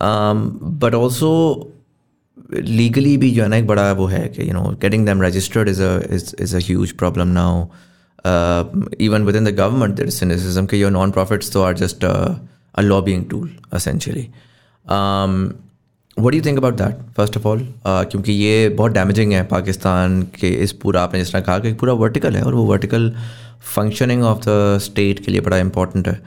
Um, but also, legally भी जो है ना एक बड़ा वो है कि you know getting them registered is is is a huge problem now even within the government there cynicism के योर नॉन प्रॉफिट्स तो are just a lobbying tool essentially what you think about that first of all क्योंकि ये बहुत damaging है पाकिस्तान के इस पूरा आपने जिस तरह कहा कि पूरा वर्टिकल है और वो vertical functioning of the state के लिए बड़ा इंपॉर्टेंट है। um,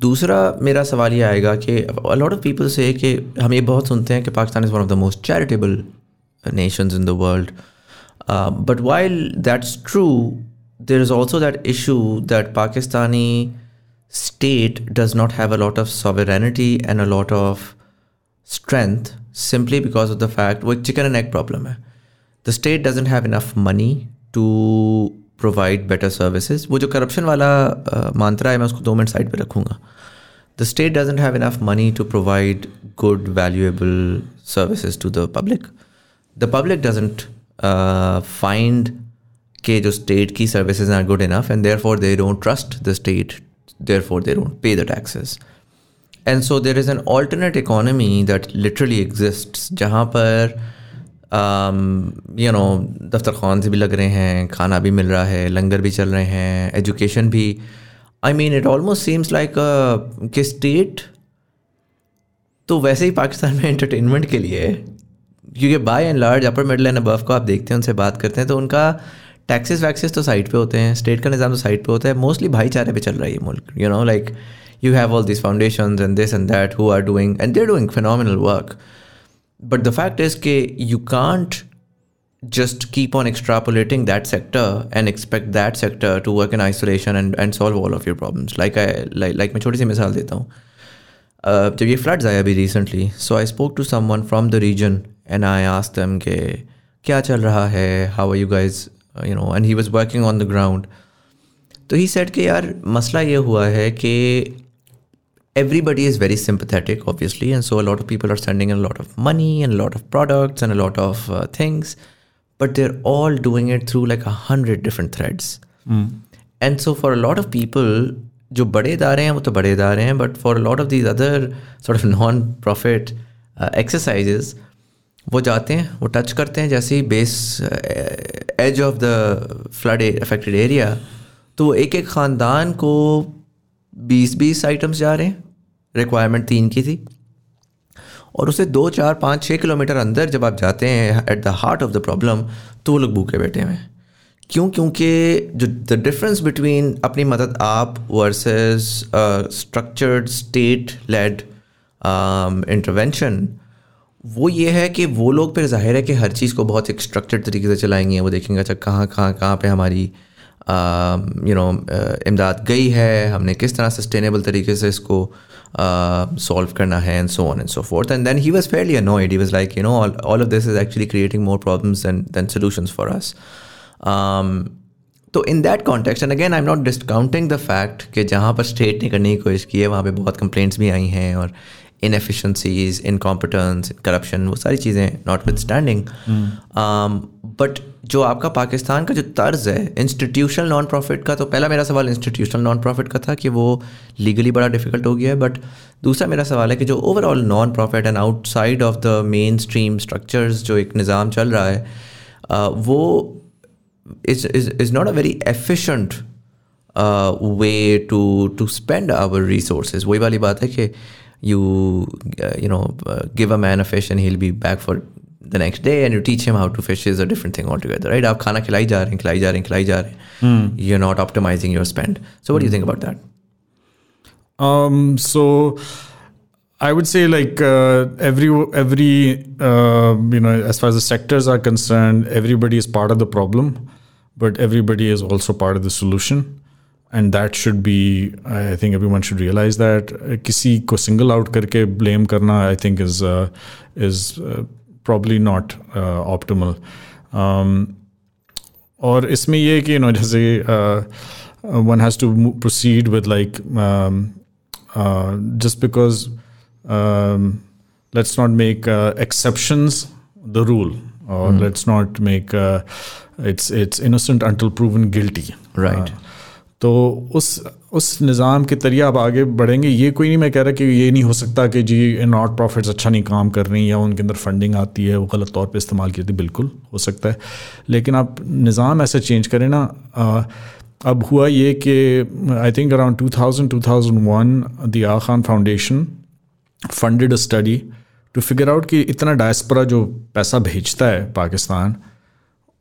दूसरा मेरा सवाल ये आएगा कि लॉट ऑफ़ पीपल से कि हम ये बहुत सुनते हैं कि Pakistan is one of the most charitable in the world. Uh, but while that's true, there is also that issue that Pakistani state does not have a lot of sovereignty and a lot of strength simply because of the fact वो chicken and egg problem है the state doesn't have enough money to provide better services वो जो corruption वाला मात्रा है, मैं उसको दो मिनट साइड पर रखूँगा। The state doesn't have enough money to provide good valuable services to the public the public doesn't find के जो स्टेट की services are good enough and therefore they don't trust the state therefore they don't pay the taxes and so there is an alternate economy that literally exist जहाँ पर you know दफ्तर खान से भी लग रहे हैं खाना भी मिल रहा है लंगर भी चल रहे हैं एजुकेशन भी I mean it almost seems like कि स्टेट तो वैसे ही पाकिस्तान में एंटरटेनमेंट के लिए, क्योंकि by and large upper middle and above को आप देखते हैं, उनसे बात करते हैं तो उनका टैक्सेस वैक्सेस तो साइड पे होते हैं स्टेट का निज़ाम तो साइड पे होता है मोस्टली भाईचारे पे चल रहा है ये मुल्क you know like you have all this foundation and this and that who are doing and they're doing phenomenal work but the fact is के you can't keep on extrapolating that sector and expect that sector to work in isolation and, and solve all of your problems. Like I like like मैं छोटी सी मिसाल देता हूँ। uh, जब ये floods आया अभी recently so I spoke to someone from the region and I ask them के क्या चल रहा है? How you guys you know and he was working on the ground तो ही सेट के यार मसला ये हुआ है कि everybody is very sympathetic obviously and so a lot of people are sending in a lot of money and a lot of products and a lot of uh, things but they're all doing it through like a hundred different threads and so for a lot of people जो बड़े इदारे हैं वो तो बड़े इदारे हैं but for lot of these other sort of non profit exercises वो जाते हैं वो टच करते हैं जैसे ही base as of the flood affected area तो वो एक एक ख़ानदान को बीस बीस आइटम्स जा रहे हैं। रिक्वायरमेंट तीन की थी। और उसे दो, चार, पाँच छः किलोमीटर अंदर जब आप जाते हैं at the heart of the problem तो वो लोग भूखे बैठे हुए हैं। क्यों? क्योंकि जो द डिफरेंस बिटवीन अपनी मदद आप versus structured state led intervention वो ये है कि वो लोग फिर ज़ाहिर है कि हर चीज़ को बहुत एक स्ट्रक्चर्ड तरीके से चलाएँगे। वो देखेंगे अच्छा कहाँ कहाँ कहाँ पे हमारी यू नो इमदाद गई है हमने किस तरह सस्टेनेबल तरीके से इसको सॉल्व करना है and so on and so forth and then he was fairly annoyed he was like you know all of this is actually creating more problems than than solutions for us तो in that context and again I am not discounting the fact कि जहाँ पर state ने करने की कोशिश की है, वहाँ पे बहुत कंप्लेंट्स भी आई हैं और इनएफिशंसीज इनकॉम्पिटेंस करप्शन वो सारी चीज़ें नॉट विद स्टैंडिंग बट जो आपका पाकिस्तान का जो तर्ज है इंस्टीट्यूशनल नॉन प्रॉफिट का तो पहला मेरा सवाल इंस्टीट्यूशनल नॉन प्रॉफिट का था कि वो लीगली बड़ा डिफ़िकल्ट हो गया है बट दूसरा मेरा सवाल है कि जो overall non profit and outside of the mainstream structures जो एक निज़ाम चल रहा है uh, वो is is is not a very efficient uh, way to to spend our वही वाली बात है कि you uh, you know uh, give a man a fish and he'll be back for the next day and you teach him how to fish is a different thing altogether right? Hmm. you're not optimizing your spend. So what do you think about that? Um so I would say like uh, every every uh, you know as far as the sectors are concerned, everybody is part of the problem, but everybody is also part of the solution. And that should be I think everyone should realize that. Uh, किसी को single out करके blame करना I think is uh, is uh, probably not uh, optimal. Um, और इसमें ये है कि you know जैसे uh, one has to mo- proceed with like um, uh, just because um, let's not make uh, exceptions the rule or let's not make uh, it's it's innocent until proven guilty Right. Uh, तो उस उस निज़ाम के तरिए आप आगे बढ़ेंगे। ये कोई नहीं मैं कह रहा कि ये नहीं हो सकता कि जी नॉट प्रॉफिट्स अच्छा नहीं काम कर रही या उनके अंदर फंडिंग आती है वो गलत तौर पे इस्तेमाल की जाती है। बिल्कुल हो सकता है। लेकिन आप निज़ाम ऐसे चेंज करें ना आ, अब हुआ ये कि I think around two thousand two thousand one the Aga Khan foundation funded a study to figure out कि इतना डायस्परा जो पैसा भेजता है पाकिस्तान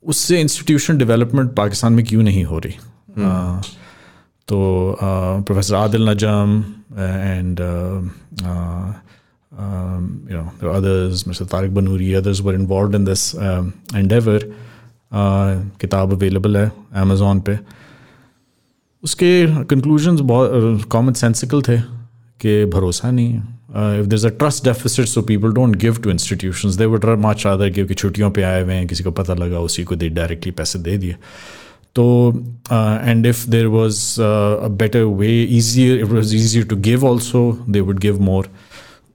उससे इंस्टीट्यूशन डेवलपमेंट पाकिस्तान में क्यों नहीं हो रही? hmm. तो professor Adil Najam and Mr. Tariq Banuri others were involved in this um, endeavor. किताब अवेलेबल है अमेज़ोन पे। उसके कंक्लूजन्स बहुत कॉमन सेंसिकल थे कि भरोसा नहीं। है if there a trust deficit so people don't give to institution they would much rather give कि छुट्टियों पे आए हुए हैं किसी को पता लगा उसी को दे डायरेक्टली पैसे दे दिए। तो and if there was a better way easier it was easier to give also they would give more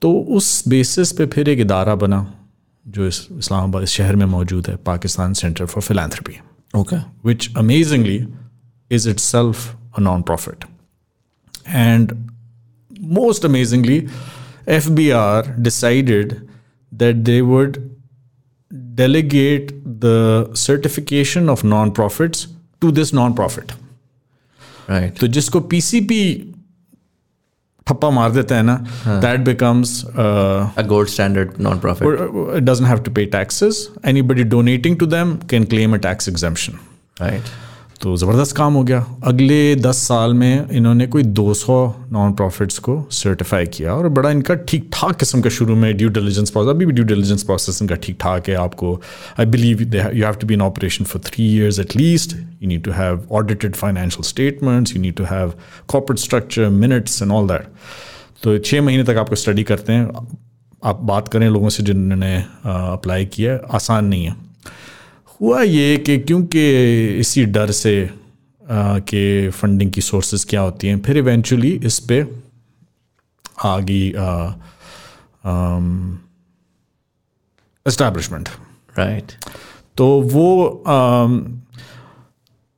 तो उस बेसिस पे फिर एक इदारा बना जो इस इस्लामाबाद इस शहर में मौजूद है Pakistan centre for philanthropy okay which amazingly is itself a non profit and most amazingly, FBR decided that they would delegate the certification of non-profits to this non-profit. Right. तो जिसको पीसीपी ठप्पा मार देता है ना that becomes a gold standard non-profit. it doesn't have to pay taxes. Anybody donating to them can claim a tax exemption. Right. तो ज़बरदस्त काम हो गया। अगले दस साल में इन्होंने कोई 200 नॉन प्रॉफिट्स को सर्टिफाई किया और बड़ा इनका ठीक ठाक किस्म का शुरू में ड्यू डिलीजेंस प्रोसेस अभी भी ड्यू डिलीजेंस प्रोसेस इनका ठीक ठाक है। आपको I believe you have to be in operation for three years at least you need to have audited financial statements you need to have corporate structure minutes and all that तो छः महीने तक आपको स्टडी करते हैं। आप बात करें लोगों से जिन्होंने अप्लाई किया, आसान नहीं है। हुआ ये कि क्योंकि इसी डर से कि फंडिंग की सोर्सेज क्या होती हैं फिर इवेंचुअली इस पर आ गई एस्टैब्लिशमेंट राइट तो वो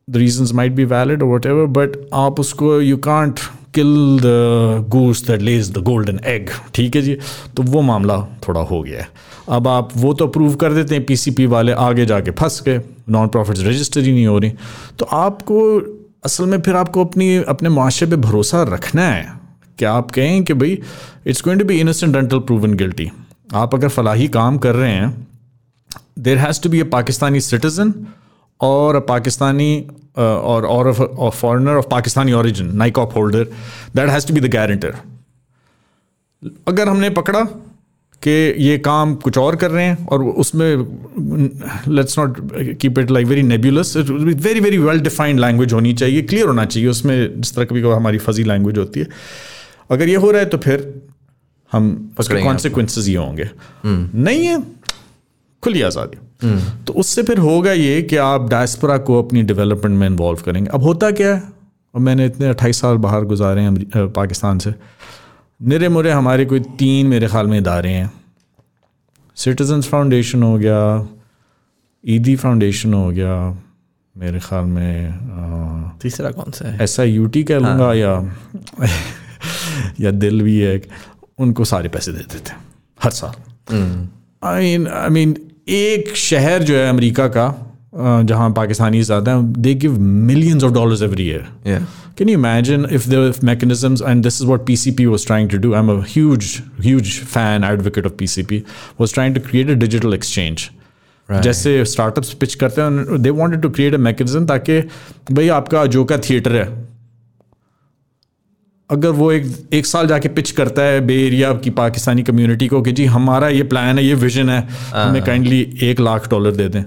the reasons might be valid whatever but आप उसको you can't kill the goose that lays the golden egg ठीक है जी? तो वो मामला थोड़ा हो गया है। अब आप वो तो अप्रूव कर देते हैं पीसीपी वाले आगे जाके फंस गए नॉन प्रॉफिट्स रजिस्टर ही नहीं हो रही। तो आपको असल में फिर आपको अपनी, अपने माशरे पे भरोसा रखना है। कि आप कहें कि भाई it's going to be innocent until proven guilty आप अगर फलाही काम कर रहे हैं there has to be a Pakistani citizen और पाकिस्तानी और और foreigner of Pakistani origin NICOP holder that has to be the guarantor अगर हमने पकड़ा कि ये काम कुछ और कर रहे हैं और उसमें let's not keep it like very nebulous very very well defined language होनी चाहिए क्लियर होना चाहिए उसमें जिस तरह कभी कभी हमारी फजी लैंग्वेज होती है। अगर ये हो रहा है तो फिर हम उसके कॉन्सिक्वेंसेज ये होंगे। हम्म। नहीं है खुली आज़ादी। हम्म। तो उससे फिर होगा ये कि आप डायस्परा को अपनी डेवलपमेंट में इन्वॉल्व करेंगे। अब होता क्या है? और मैंने इतने अट्ठाईस साल बाहर गुजारे हैं पाकिस्तान से। निरे मुरे हमारे कोई तीन मेरे ख्याल में इदारे हैं। सिटीजन्स फाउंडेशन हो गया ईदी फाउंडेशन हो गया मेरे ख्याल में आ, तीसरा कौन सा है? ऐसा यू टी कह लूँगा हाँ। या या दिल भी है उनको सारे पैसे दे देते हैं हर साल। आई आई मीन एक शहर जो है अमेरिका का जहाँ पाकिस्तानी ज़्यादा हैं they give millions of dollars every year can you imagine if the mechanisms and this is what P C P was trying to do I am a huge fan advocate of P C P was trying to create a digital exchange जैसे startups pitch करते हैं they wanted to create a mechanism ताकि भाई आपका जो का theatre है अगर वो एक एक साल जाके पिच करता है बे एरिया की पाकिस्तानी कम्युनिटी को कि जी हमारा ये प्लान है ये विजन है हमें काइंडली एक लाख डॉलर दे दें।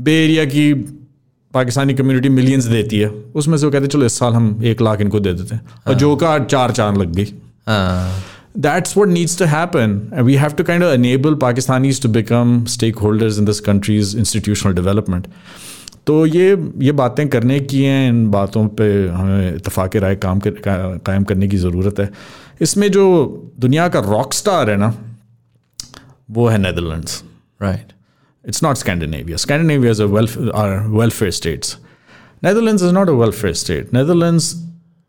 बे एरिया की पाकिस्तानी कम्युनिटी मिलियंस देती है। उसमें से वो कहते हैं चलो इस साल हम एक लाख इनको दे देते हैं। और जो का चार चार लग गई। That's what needs to happen we have to kind enable Pakistanis to become stakeholders in this countries institutional development तो ये ये बातें करने की हैं इन बातों पे हमें इतफाक़ राय काम कर, कायम करने की ज़रूरत है। इसमें जो दुनिया का रॉक स्टार है ना वो है Netherland right it's not Scandinavia Scandinavia is are welfare states Netherland is not a welfare state Netherland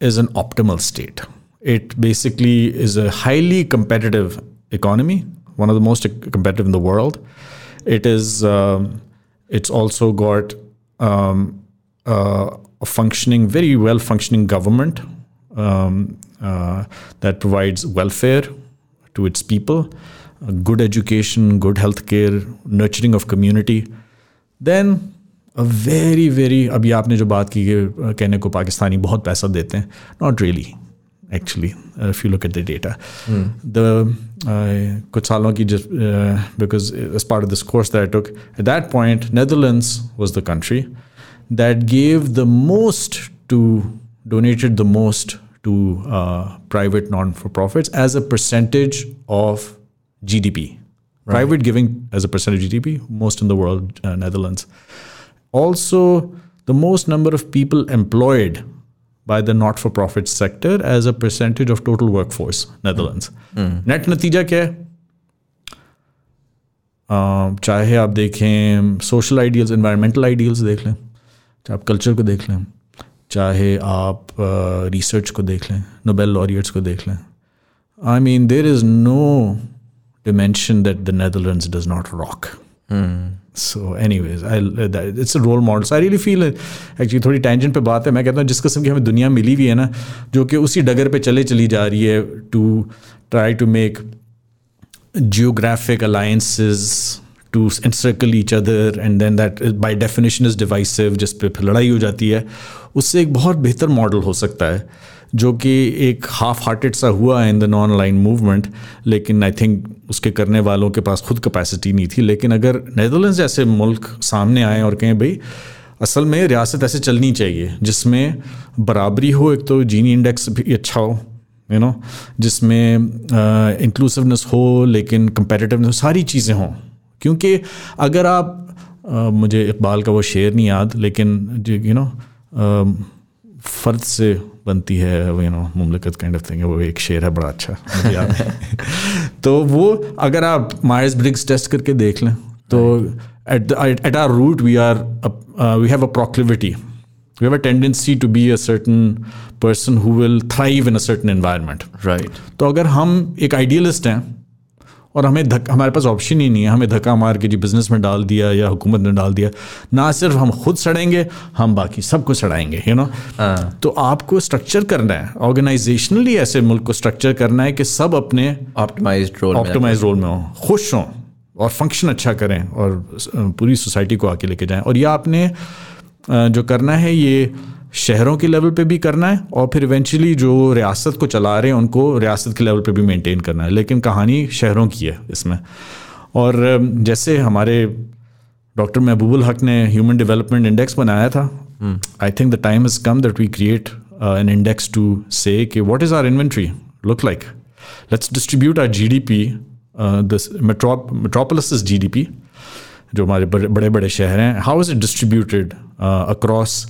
is an optimal state it basically is a highly competitive economy one of the most competitive in the world it is it's also got um, uh, a functioning, very well functioning government um, uh, that provides welfare to its people, good education, good healthcare, nurturing of community. Then a very very अभी आपने जो बात की कि कहने को पाकिस्तानी बहुत पैसा देते हैं not really actually uh, if you look at the data mm. the kuch saalon just uh, because as part of this course that i took at that point netherlands was the country that gave the most to donated the most to uh, private non-for-profits as a percentage of gdp right. private giving as a percentage of gdp most in the world uh, netherlands also the most number of people employed by the not for profit sector as a percentage of total workforce, Netherlands. Mm. Net natija kya hai? चाहे आप देखें social ideals environmental ideals देख लें चाहे आप culture को देख लें चाहे आप रिसर्च को देख लें नोबेल लॉरियट्स को देख लें I mean there is no dimension that the Netherlands does not rock. so any ways I it's role model I really feel actually थोड़ी टेंशन पे बात है। मैं कहता हूँ, जिस किस्म की हमें दुनिया मिली हुई है ना, जो कि उसी डगर पे चले चली जा रही है to try to make geographic alliances to encircle each other and then that by definition is divisive जिस पे फिर लड़ाई हो जाती है, उससे एक बहुत बेहतर मॉडल हो सकता है। जो कि एक हाफ़ हार्टेड सा हुआ है in the non aligned movement लेकिन आई थिंक उसके करने वालों के पास खुद कैपेसिटी नहीं थी। लेकिन अगर नैदरलैंड जैसे मुल्क सामने आए और कहें भाई असल में रियासत ऐसे चलनी चाहिए जिसमें बराबरी हो एक तो जीनी इंडेक्स भी अच्छा हो यू नो जिसमें इंक्लूसिवनेस uh, हो लेकिन कंपेटिटिवनेस सारी चीज़ें हों। क्योंकि अगर आप uh, मुझे इकबाल का वो शेर नहीं याद लेकिन यू नो फ़र्द से बनती है यू नो मुमलिकत काइंड ऑफ़ थिंग है वो एक शेर है बड़ा अच्छा तो वो अगर आप मायर्स ब्रिग्स टेस्ट करके देख लें तो at at our root we are we have a proclivity we have a tendency to be a certain person who will thrive in a certain environment. Right. तो अगर हम एक आइडियलिस्ट हैं और हमें धक हमारे पास ऑप्शन ही नहीं है। हमें धक्का मार के जी बिज़नेस में डाल दिया या हुकूमत ने डाल दिया। ना सिर्फ़ हम खुद सड़ेंगे हम बाकी सबको सड़ाएँगे यू नो हाँ। तो आपको स्ट्रक्चर करना है। ऑर्गेनाइजेशनली ऐसे मुल्क को स्ट्रक्चर करना है कि सब अपने ऑप्टिमाइज रोल ऑप्टिमाइज रोल में हों। खुश हों और फ़ंक्शन अच्छा करें और पूरी सोसाइटी को आके लेके जाएँ। और यह आपने जो करना है ये शहरों के लेवल पे भी करना है और फिर इवेंचुअली जो रियासत को चला रहे हैं उनको रियासत के लेवल पे भी मेंटेन करना है। लेकिन कहानी शहरों की है इसमें। और जैसे हमारे डॉक्टर महबूबुल हक ने ह्यूमन डेवलपमेंट इंडेक्स बनाया था। I think the time is come that we create an index to say कि what is our inventory look like let's distribute our G D P this metropolis G D P जो हमारे बड़े बड़े शहर हैं। How is it distributed across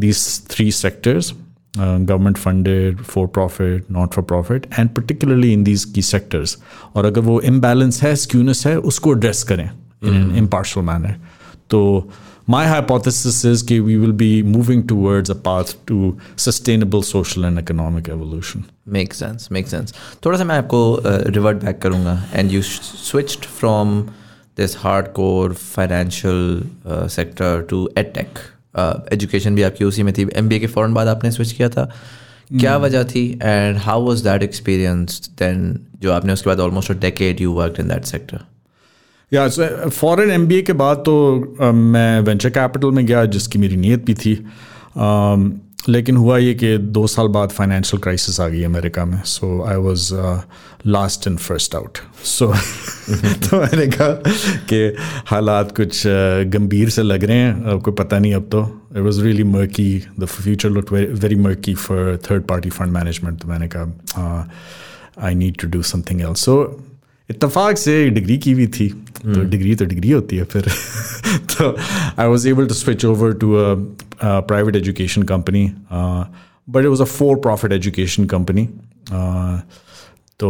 these three sectors uh, government funded for profit not for profit and particularly in these key sectors और अगर वो imbalance है skewness है उसको address करें in an impartial manner तो my hypothesis is that we will be moving towards a path to sustainable social and economic evolution. Makes sense, makes sense. थोड़ा सा मैं आपको revert back करूँगा and you switched from this hardcore financial uh, sector to edtech. Education भी आपकी उसी में थी। एमबीए के फ़ौरन बाद आपने स्विच किया था। क्या hmm. वजह थी? And how was that experience then जो आपने उसके बाद almost a decade you work in that sector या फॉरन एम के बाद तो uh, मैं वेंचर कैपिटल में गया जिसकी मेरी नीयत भी थी। Um, लेकिन हुआ ये कि दो साल बाद फाइनेंशियल क्राइसिस आ गई अमेरिका में so I was last and first out so तो मैंने कहा कि हालात कुछ uh, गंभीर से लग रहे हैं कोई पता नहीं अब तो। It was really murky the future look very murky for third party fund management तो मैंने कहा I need to do something else so इतफाक से डिग्री की भी थी। तो डिग्री तो डिग्री होती है फिर। तो I was able to switch over to a private education company but it was a for profit education company तो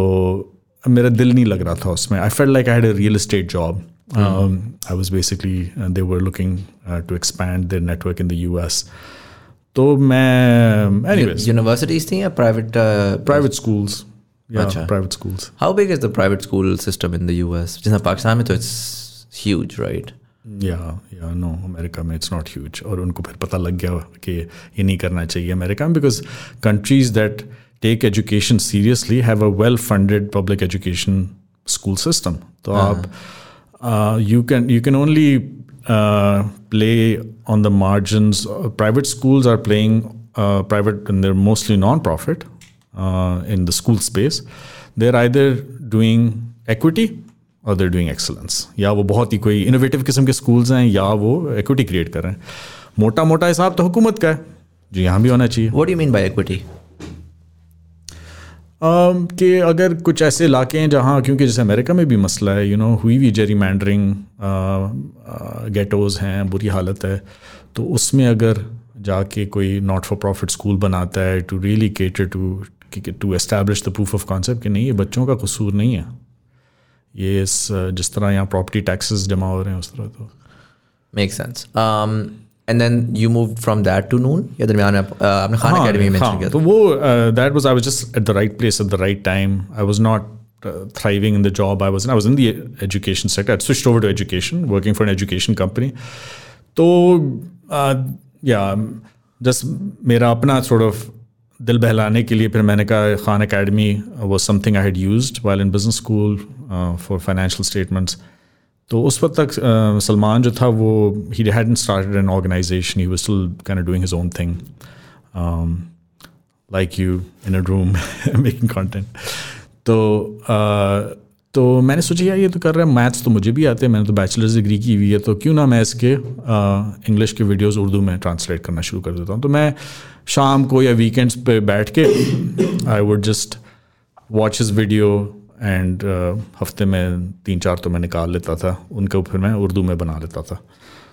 मेरा दिल नहीं लग रहा था उसमें। I felt like I had a real estate job I was basically they were looking to expand their network in the U S तो मैं एनीवेज यूनिवर्सिटीज थी या प्राइवेट प्राइवेट स्कूल्स अच्छा। Private schools how big is the private school system in the US जैसे पाकिस्तान में तो it's huge right या या नो अमेरिका में इट्स नॉट ह्यूज और उनको फिर पता लग गया कि ये नहीं करना चाहिए अमेरिका में because countries that take education seriously have a well funded public education school system तो आप you can you can only play on the margins private schools are playing uh, private and they're mostly non-profit. Uh, in the school space they're either doing equity और they're doing excellence या वो बहुत ही कोई innovative किस्म के schools हैं या वो इक्विटी क्रिएट कर रहे हैं। मोटा मोटा हिसाब तो हुकूमत का है। जो यहाँ भी होना चाहिए। What do you mean by equity um, कि अगर कुछ ऐसे इलाके हैं जहाँ क्योंकि जैसे अमेरिका में भी मसला है यू नो हुई भी जेरी मैंडरिंग गेटोज़ हैं बुरी हालत है तो उसमें अगर जाके कोई नॉट फॉर प्रॉफिट स्कूल बनाता है to really cater to to establish the proof of concept कि नहीं ये बच्चों का कसूर नहीं है ये इस जिस तरह यहाँ प्रॉपर्टी टैक्सेस जमा हो रहे हैं उस तरह तो make sense and then you move from that to Noon या दरमियान में आप- uh, आपने खान हाँ, एकेडमी मेंशन हाँ, किया तो वो that was I was just at the right place at the right time I was not thriving in the job I was in. I was in the education sector. I switched over to education, working for an education company. तो या just मेरा अपना sort of दिल बहलाने के लिए फिर मैंने कहा खान अकेडमी वो something I had used while in business school for financial statements तो उस वक्त तक uh, सलमान जो था वो he hadn't started an organisation he still can doing his own thing like you in a room making content तो uh, तो मैंने सोचा, यार, ये तो कर रहा है, मैथ्स तो मुझे भी आते हैं, मैंने तो बैचलर्स डिग्री की हुई है तो क्यों ना मैं इसके इंग्लिश के वीडियोस उर्दू में ट्रांसलेट करना शुरू कर देता हूँ। तो मैं शाम को या वीकेंड्स पे बैठ के I would just watch his video and हफ़्ते में तीन चार तो मैं निकाल लेता था, उनके फिर मैं उर्दू में बना लेता था।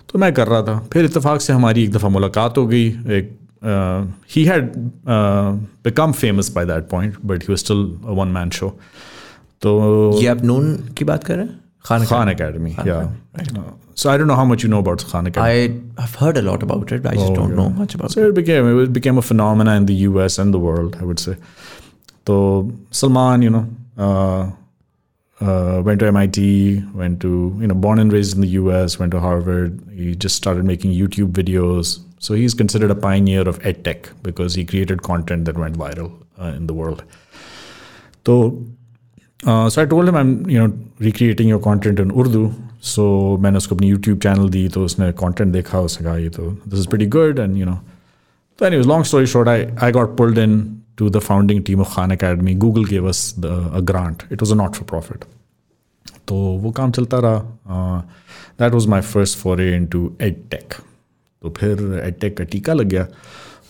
तो मैं कर रहा था। फिर इतफाक़ से हमारी एक दफ़ा मुलाकात हो गई, एक he had become famous by that point but he still one man show तो ये आप नून की बात कर रहे हैं Khan Khan Academy, yeah. Uh, so I don't know how much you know about Khan Academy. I have heard a lot about it. I just don't know much about so it became it became a phenomena in the U.S. and the world, I would say. So Salman, you know, uh, uh, went to MIT, went to you know, born and raised in the U.S., went to Harvard. He just started making YouTube videos. So he's considered a pioneer of edtech because he created content that went viral uh, in the world. So so I told I you know recreating your content in Urdu so मैंने उसको अपनी YouTube channel दी तो उसने content देखा, उसने कहा तो this is very good and you know तो any long story short I I got pulled into the founding team of Khan Academy Google gave us a grant it was a not for profit तो वो काम चलता रहा. That was my first foray into edtech तो फिर ed tech का टीका लग गया.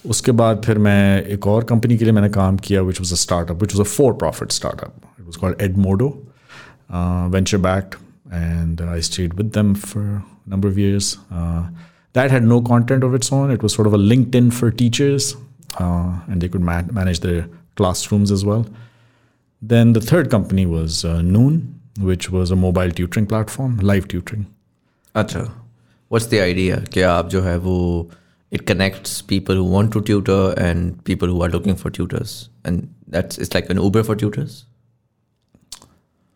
उसके बाद फिर मैं एक और कंपनी के लिए मैंने काम किया which was a startup which was a for profit startup It was called Edmodo venture backed and I stayed with them for a number of years. Uh, that had no content of its own. It was sort of a LinkedIn for teachers, uh, and they could ma- manage their classrooms as well. Then the third company was uh, Noon, which was a mobile tutoring platform, live tutoring. अच्छा what's the idea कि आप जो है वो it connects people who want to tutor and people who are looking for tutors and that's it's like an Uber for tutors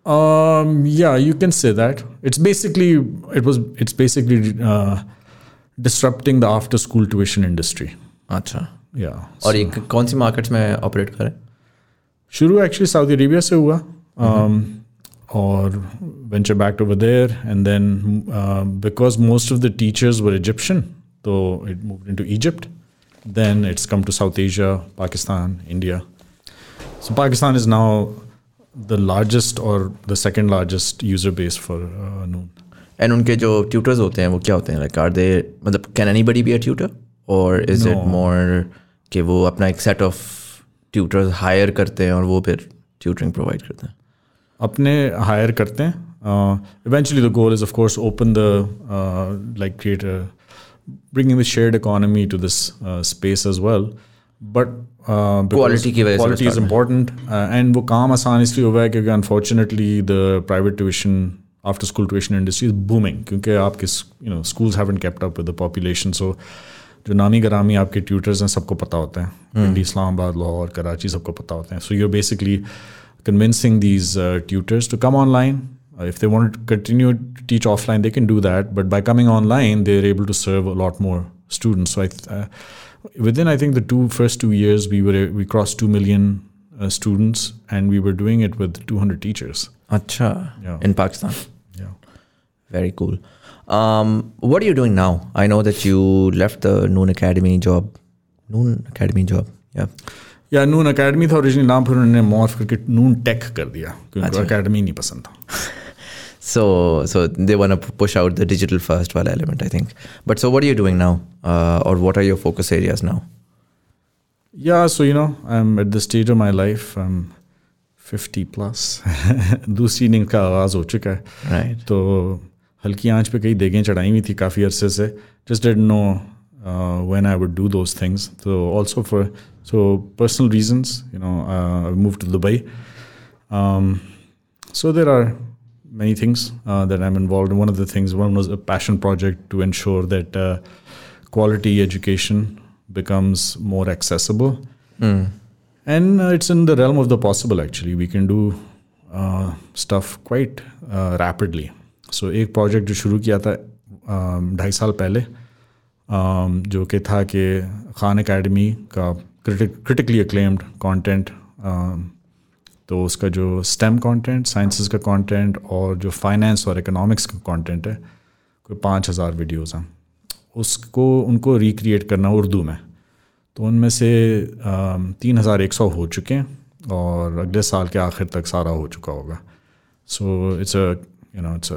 Um, yeah, you can say that. It's basically it was it's basically uh, disrupting the after school tuition industry. अच्छा Yeah. और ये कौन सी markets में operate करें शुरू actually Saudi Arabia से हुआ um, और venture back over there and then because most of the teachers were Egyptian तो it move into Egypt then it's come to South Asia Pakistan India so Pakistan is now the largest और the second largest user base for Noon and उनके जो tutors होते हैं वो क्या होते हैं लाइक आर दे मतलब can anybody be a tutor और इज इट मोर कि वो अपना एक सेट ऑफ ट्यूटर्स हायर करते हैं और वो फिर ट्यूटरिंग प्रोवाइड करते हैं अपने हायर करते हैं eventually the goal is of course open the like create bringing the shared economy to this uh, space as well but quality is important and वो काम आसान इसलिए हुआ है क्योंकि unfortunately the private tuition after school tuition industry is booming क्योंकि आपके you know schools have kept up with the population so जो नामी गरामी आपके ट्यूटर्स हैं सबको पता होते हैं। दिल्ली इस्लामाबाद लाहौर कराची सबको पता होते हैं। So you're basically convincing these tutors to come online if they want continue teach offline they can do that but by coming online they are able to serve a lot more students within i think the two first two years we were we crossed 2 million uh, students and we were doing it with 200 teachers Acha. Yeah. In Pakistan. yeah Very cool. Um, what are you doing now? I know that you left the Noon Academy job. Noon Academy job. Yeah. या नून academy था original नाम फिर उन्होंने morph करके नून take कर दिया क्योंकि उनको अकेडमी नहीं पसंद था So so they want to push out the digital first wala element, I think. But so what are you doing now? Uh, or what are your focus areas now? Yeah, so you know, I'm at the stage of my life. I'm 50 plus. दूसरी नींद का आगाज़ हो चुका है Right. तो हल्की आंच पे कई देगें चढ़ाई हुई थी काफ़ी अरसे से just dead no when I would do those things तो also for so personal reasons you know I move to Dubai so there are many things uh, that I'm involved in. One of the things, one was a passion project to ensure that uh, quality education becomes more accessible. And uh, it's in the realm of the possible, actually. We can do uh, stuff quite uh, rapidly. So एक project जो शुरू किया था um, ढाई साल पहले um, जो कि था कि खान एकेडमी का क्रिटिकली अक्लेम्ड कंटेंट तो उसका जो स्टेम कंटेंट साइंसेस का कंटेंट और जो फाइनेंस और इकोनॉमिक्स का कंटेंट है कोई पाँच हज़ार वीडियोज़ हैं। उसको उनको रिक्रिएट करना उर्दू में। तो उनमें से तीन हज़ार एक सौ हो चुके हैं और अगले साल के आखिर तक सारा हो चुका होगा। So it's a you know it's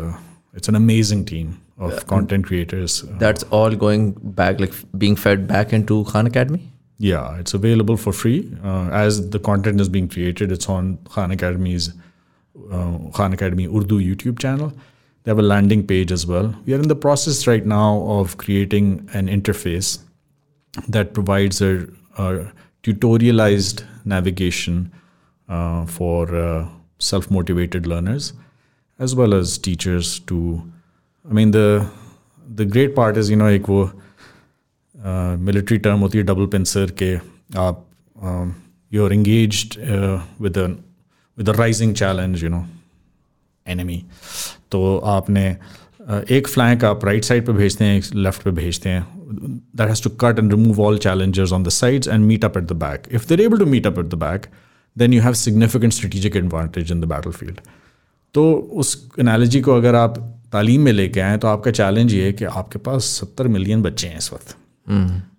it's an amazing team of content creators That's all going back, like being fed back into Khan Academy? Yeah, it's available for free. Uh, as the content is being created, it's on Khan Academy's uh, Khan Academy Urdu YouTube channel. They have a landing page as well. We are in the process right now of creating an interface that provides a, a tutorialized navigation uh, for uh, self motivated learners as well as teachers to. I mean, the the great part is, you know, like, well, military term होती है double pincer के आप you are engaged with with rising challenge you know enemy तो आपने uh, एक flank आप right side पे भेजते हैं एक लेफ़्ट पे भेजते हैं. That has to cut and remove all challengers on the sides and meet up at the back if they're able to meet up at the back then you have significant strategic advantage in the battle field तो उस analogy को अगर आप तालीम में लेके आएँ तो आपका चैलेंज ये है कि आपके पास सत्तर मिलियन बच्चे हैं इस वक्त।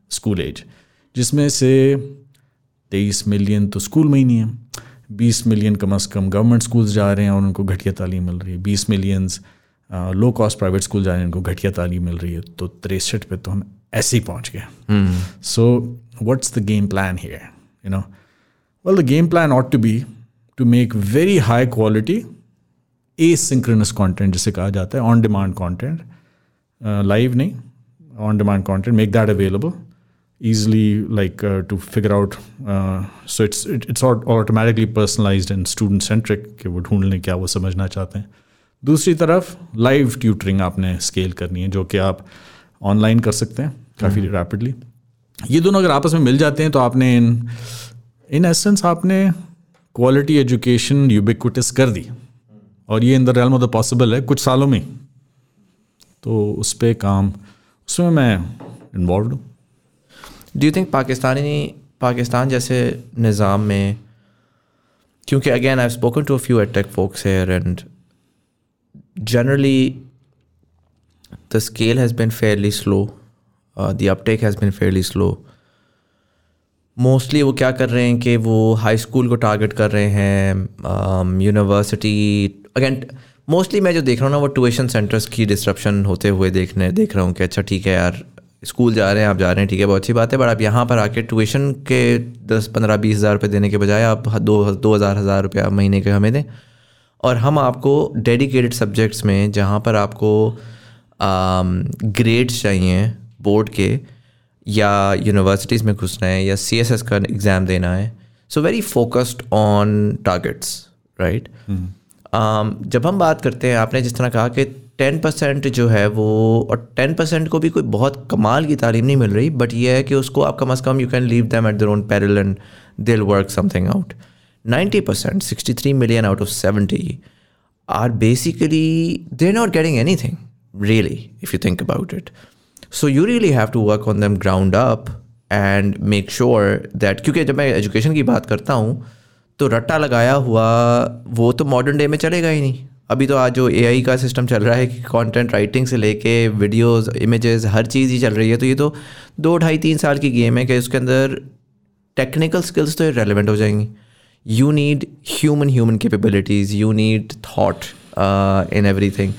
स्कूल एज जिसमें से तेईस मिलियन तो स्कूल में ही नहीं है बीस मिलियन कम अज़ कम गवर्नमेंट स्कूल्स जा रहे हैं और उनको घटिया तालीम मिल रही है बीस millions low cost private school जा रहे हैं उनको घटिया तालीम मिल रही है तो तिरसठ पे तो हम ऐसे ही पहुँच गए। So what's the game plan here you know well the game plan ought to be to make very high quality asynchronous content जिसे कहा जाता है ऑन डिमांड कॉन्टेंट लाइव नहीं on demand content make that available. Easily like uh, to figure out uh, so it's it, it's all automatically personalized and student centric कि वो ढूंढ लें क्या वो समझना चाहते हैं। दूसरी तरफ़ लाइव ट्यूटरिंग आपने स्केल करनी है जो कि आप ऑनलाइन कर सकते हैं काफ़ी रैपिडली ये दोनों अगर आपस में मिल जाते हैं तो आपने इन इन एसेंस आपने क्वालिटी एजुकेशन यूबिक्विटिस कर दी। और ये in the realm of the possible है कुछ सालों में। तो उस पर काम उसमें मैं इन्वॉल्व हूँ। Do you think Pakistani Pakistan जैसे निज़ाम में, क्योंकि again I spoken to few ed tech folks here and generally the scale has been fairly slow the uptake has been fairly slow mostly वो क्या कर रहे हैं कि वो हाई स्कूल को टारगेट कर रहे हैं यूनिवर्सिटी अगेन मोस्टली मैं जो देख रहा हूँ ना वो ट्यूशन सेंटर्स की डिस्ट्रप्शन होते हुए देखने देख रहा हूँ कि अच्छा ठीक है यार स्कूल जा रहे हैं आप जा रहे हैं ठीक है बहुत अच्छी बात है बट आप यहाँ पर आके ट्यूशन के दस पंद्रह बीस हज़ार रुपये देने के बजाय आप दो दो हज़ार हज़ार रुपया महीने के हमें दें। और हम आपको डेडिकेटेड सब्जेक्ट्स में जहाँ पर आपको ग्रेड्स चाहिए बोर्ड के या यूनिवर्सिटीज़ में घुसना है या सी एस एस का एग्ज़ाम देना है so very focused on targets right um, जब हम बात करते हैं, आपने जिस तरह कहा कि टेन परसेंट जो है वो, और टेन परसेंट को भी कोई बहुत कमाल की तालीम नहीं मिल रही बट ये है कि उसको आप कम अज़ कम you can leave them at their own peril and they'll work something out ninety percent sixty three million out of seventy are basically they not getting anything really if you think about it so you really have to work on them ground up and make sure that क्योंकि जब मैं education की बात करता हूँ तो रट्टा लगाया हुआ, वो तो मॉडर्न डे में चलेगा ही नहीं। अभी तो आज जो एआई का सिस्टम चल रहा है कि कॉन्टेंट राइटिंग से लेके वीडियोस इमेजेस हर चीज़ ही चल रही है तो ये तो दो ढाई तीन साल की गेम है कि उसके अंदर टेक्निकल स्किल्स तो रेलिवेंट हो जाएँगी। You need human human capabilities you need thought in everything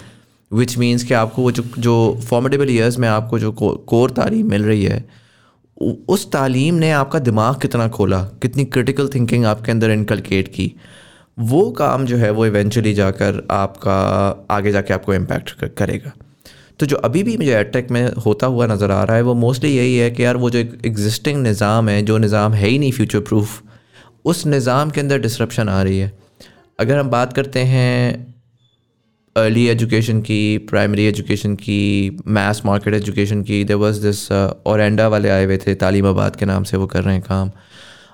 which means कि आपको वो जो जो फॉर्मेडेबल ईयर्स में आपको जो कोर तालीम मिल रही है उस तालीम ने आपका दिमाग कितना खोला? कितनी क्रिटिकल थिंकिंग आपके अंदर इनकलकेट की? वो काम जो है, वो इवेंचुअली जाकर आपका, आगे जाके आपको इम्पैक्ट करेगा। तो जो अभी भी मुझे एटेक में होता हुआ नज़र आ रहा है, वो मोस्टली यही है कि यार वो जो एग्जिस्टिंग निज़ाम है, जो निज़ाम है ही नहीं फ्यूचर प्रूफ उस निज़ाम के अंदर डिसरप्शन आ रही है। अगर हम बात करते हैं अर्ली एजुकेशन की प्राइमरी एजुकेशन की मैथ मार्केट एजुकेशन की देर वॉज़ दिस औरंडा वाले आए हुए थे तालीमाबाद के नाम से वो कर रहे हैं काम।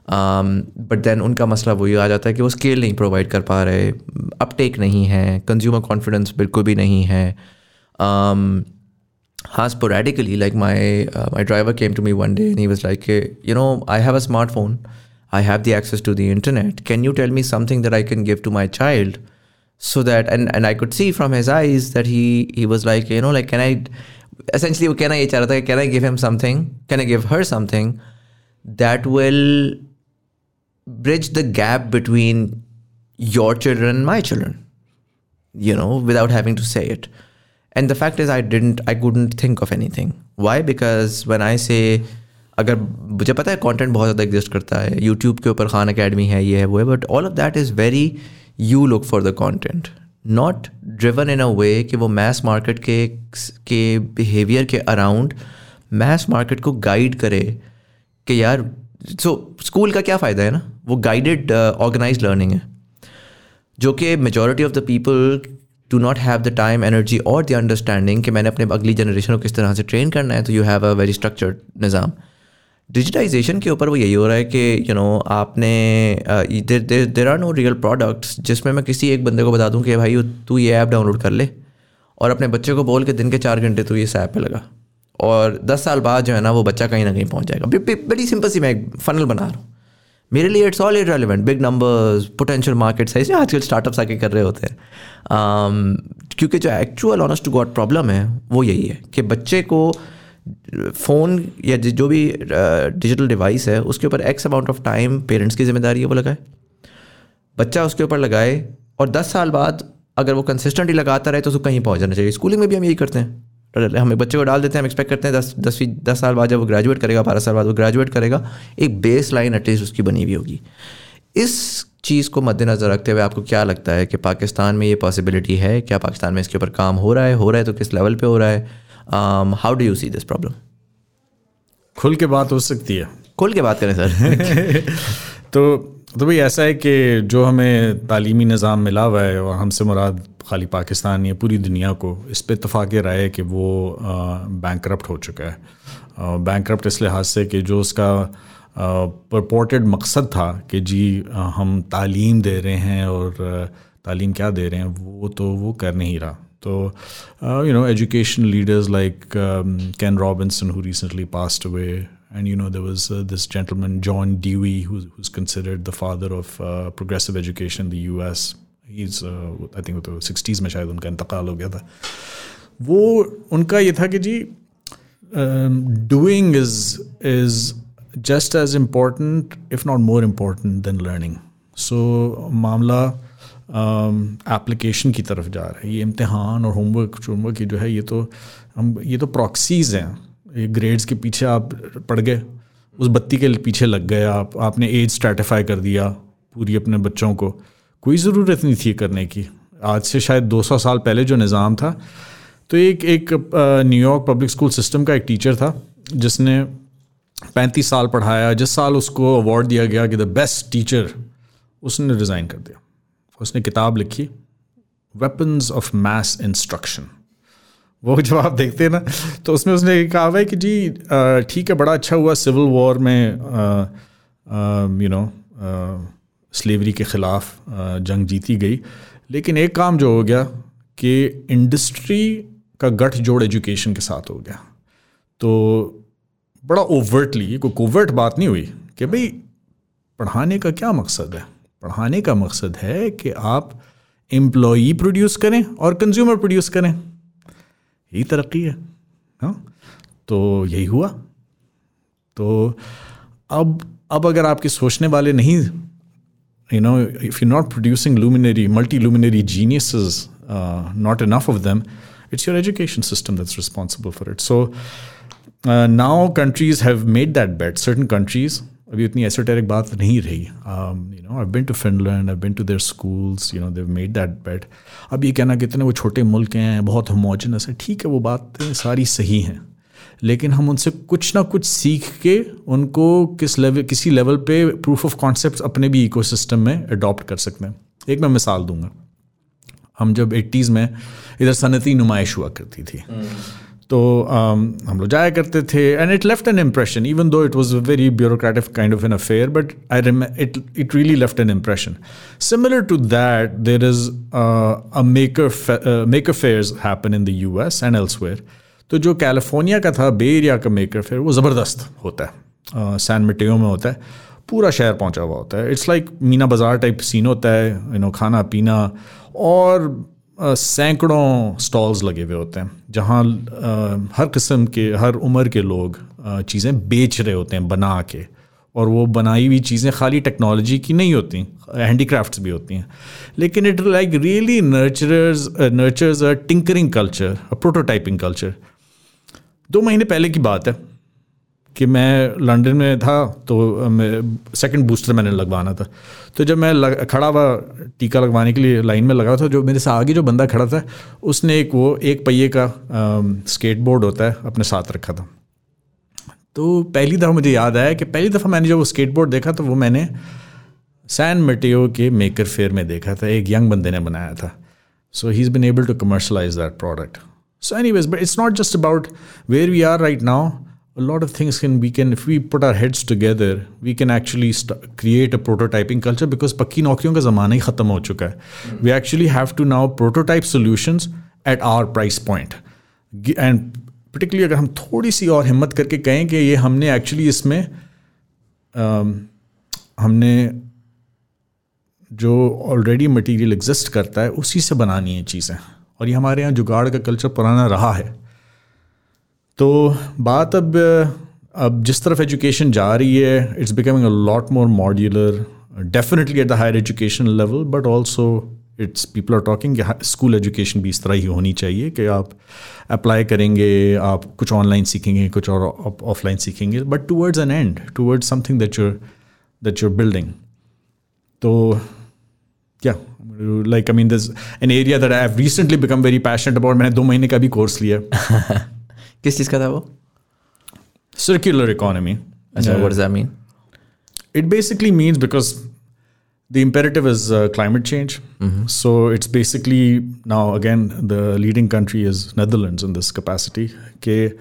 बट um, देन उनका मसला वही आ जाता है कि वो स्केल नहीं प्रोवाइड कर पा रहे अपटेक नहीं है कंज्यूमर कॉन्फिडेंस बिल्कुल भी नहीं है। Um, हाँ sporadically like my my driver came to me one day and he was like you know I have a smartphone I have the access to the internet can you tell me something that I can give to my child? So that and, and I could see from his eyes that he he was like, you know, like can I essentially can I can I give him something? Can I give her something that will bridge the gap between your children and my children? You know, without having to say it. And the fact is I didn't I couldn't think of anything. Why? Because when I say अगर मुझे पता है content बहुत ज़्यादा exist करता है YouTube के ऊपर खान अकेडमी है ये है वो है but all of that is very you look for the content not driven in a way कि वो मैस मार्केट के के बिहेवियर के अराउंड मैस मार्केट को गाइड करे कि यार सो so, स्कूल का क्या फ़ायदा है ना? वो गाइडेड ऑर्गेनाइज लर्निंग है। जो कि majority of the people do not have the time energy और द अंडरस्टैंडिंग कि मैंने अपने अगली जनरेशन को किस तरह से ट्रेन करना है तो you have a very structured Nizam digitisation के ऊपर वो यही हो रहा है कि यू नो आपने there are no real products जिसमें मैं किसी एक बंदे को बता दूँ कि भाई तू ये ऐप डाउनलोड कर ले। और अपने बच्चे को बोल के दिन के चार घंटे तू इस ऐप पे लगा। और दस साल बाद जो है ना वो बच्चा कहीं ना कहीं पहुँच जाएगा। बड़ी सिंपल सी मैं एक फनल बना रहा हूँ। मेरे लिए it's all relevant big numbers potential market size आजकल स्टार्टअप्स आके कर रहे होते हैं। Um, क्योंकि जो actual honest to God problem है वो यही है कि बच्चे को फ़ोन या जो भी डिजिटल डिवाइस है, उसके ऊपर X amount of time parents की ज़िम्मेदारी है, वो लगाए। बच्चा उसके ऊपर लगाए और दस साल बाद अगर वो कंसिस्टेंटली लगाता रहे तो उसको कहीं पहुँच जाना चाहिए। स्कूलिंग में भी हम यही करते हैं। हम एक बच्चे को डाल देते हैं, हम एक्सपेक्ट करते हैं दस, दसवीं, दस साल बाद जब वो ग्रेजुएट करेगा, बारह साल बाद वो ग्रेजुएट करेगा, एक बेस लाइन एटलीस्ट उसकी बनी हुई होगी। इस चीज़ को मद्देनज़र रखते हुए आपको क्या लगता है कि पाकिस्तान में ये पॉसिबिलिटी है? क्या पाकिस्तान में इसके ऊपर काम हो रहा है? हो रहा है तो किस लेवल पे हो रहा है? How do you see this problem खुल के बात हो सकती है। खुल के बात करें सर तो तो भाई ऐसा है कि जो हमें तालीमी निज़ाम मिला हुआ है और हमसे मुराद खाली पाकिस्तान या पूरी दुनिया को इस पर इतफाक़ राय है कि वो बैंक करप्ट हो चुका है। बैंक करप्ट इस लिहाज से कि जो उसका परपोर्टेड मकसद था कि जी हम तालीम दे रहे हैं और तालीम क्या दे रहे हैं वो तो वो कर नहीं रहा। So, uh, you know, education leaders like um, Ken Robinson, who recently passed away, and you know, there was uh, this gentleman John Dewey, who's, who's considered the father of uh, progressive education in the U.S. He's, uh, I think, तो 60s में शायद उनका इंतकाल हो गया था वो उनका ये था कि जी doing is is just as important if not more important than learning so मामला एप्लीकेशन um, की तरफ़ जा रहा है। ये इम्तहान और होमवर्क होमवर्क जो है ये तो हम ये तो प्रॉक्सीज़ हैं। ये ग्रेड्स के पीछे आप पढ़ गए। उस बत्ती के पीछे लग गए आप। आपने एज स्ट्रेटिफाई कर दिया पूरी अपने बच्चों को। कोई ज़रूरत नहीं थी करने की। आज से शायद 200 साल पहले जो निज़ाम था तो एक एक न्यूयॉर्क पब्लिक स्कूल सिस्टम का एक टीचर था जिसने पैंतीस साल पढ़ाया जिस साल उसको अवार्ड दिया गया कि द बेस्ट टीचर उसने रिज़ाइन कर दिया। उसने किताब लिखी वेपन्स ऑफ़ मैस इंस्ट्रक्शन वो जब आप देखते हैं ना तो उसमें उसने कहा है कि जी ठीक है, बड़ा अच्छा हुआ सिविल वॉर में यू नो स्लेवरी के ख़िलाफ़ जंग जीती गई। लेकिन एक काम जो हो गया कि इंडस्ट्री का गठ जोड़ एजुकेशन के साथ हो गया। तो बड़ा ओवर्टली कोई कोवर्ट बात नहीं हुई कि भाई, पढ़ाने का क्या मकसद है? पढ़ाने का मकसद है कि आप एम्प्लॉई प्रोड्यूस करें और कंज्यूमर प्रोड्यूस करें। यही तरक्की है, हा? तो यही हुआ। तो अब अब अगर आपके सोचने वाले नहीं you know if you not producing luminary multi luminary genius not enough of them it's your education system that's responsible for it so now countries have made that bet certain countries अभी उतनी esoteric बात नहीं रही। You know I been to Finland I been to their schools you know they made that bet अब ये कहना कितने वो छोटे मुल्क हैं, बहुत होमोजनस है, ठीक है वो बातें सारी सही हैं। लेकिन हम उनसे कुछ ना कुछ सीख के उनको किस लेवल किसी लेवल पे प्रूफ ऑफ़ कॉन्सेप्ट अपने भी इकोसिस्टम में अडॉप्ट कर सकते हैं। एक मैं मिसाल दूँगा। हम जब एट्टीज़ में इधर सनती नुमाइश हुआ करती थी। तो um, हम लोग जाया करते थे and it left an impression even though it was a very bureaucratic kind of an affair but I rim it it really left an impression similar to that there is a maker maker happen in the U S and elsewhere तो जो California का था bay area का maker fair वो ज़बरदस्त होता है। San uh, मिटेओ में होता है। पूरा शहर पहुँचा हुआ होता है। इट्स लाइक like मीना बाज़ार टाइप सीन होता है यू नो खाना पीना और सैकड़ों स्टॉल्स लगे हुए होते हैं, जहाँ हर किस्म के, हर उम्र के लोग चीज़ें बेच रहे होते हैं बना के। और वो बनाई हुई चीज़ें खाली टेक्नोलॉजी की नहीं होती हैंडीक्राफ्ट्स भी होती हैं। लेकिन it like really nurturers nurtures a tinkering culture a prototyping culture दो महीने पहले की बात है कि मैं लंदन में था तो सेकंड बूस्टर मैंने लगवाना था। तो जब मैं लग, खड़ा हुआ टीका लगवाने के लिए लाइन में लगा था जो मेरे से आगे जो बंदा खड़ा था उसने एक वो एक पहिए का स्केट बोर्ड होता है अपने साथ रखा था। तो पहली दफ़ा मुझे याद आया कि पहली दफ़ा मैंने जब वो स्केट बोर्ड देखा तो वो मैंने सैन मटियो के मेकर फेयर में देखा था एक यंग बंदे ने बनाया था। So he is been able to commercialise that product so anyways but it's not just about where we are right now. A lot of things can we can if we put our heads together, we can actually st- create a prototyping culture because पक्की नौकरियों का ज़माना ही ख़त्म हो चुका है. We actually have to now prototype solutions at our price point. And particularly अगर हम थोड़ी सी और हिम्मत करके कहें कि ये हमने एक्चुअली इसमें um, हमने जो ऑलरेडी मटेरियल एग्जिस्ट करता है उसी से बनानी है चीज़ें और ये हमारे यहाँ जुगाड़ का कल्चर पुराना रहा है तो बात अब अब जिस तरफ़ एजुकेशन जा रही है it's becoming a lot more modular definitely at the higher education level but also it's people are talking school education भी इस तरह ही होनी चाहिए कि आप अप्लाई करेंगे, आप कुछ ऑनलाइन सीखेंगे, कुछ और ऑफलाइन सीखेंगे but towards an end towards something that you're that you're building तो क्या like I mean this an area that I have recently become very passionate about मैंने दो महीने का भी कोर्स लिया। किस चीज़ का था वो? Circular economy mean it basically means because the imperative is climate change so it's basically now again the leading country is Netherlands in this capacity के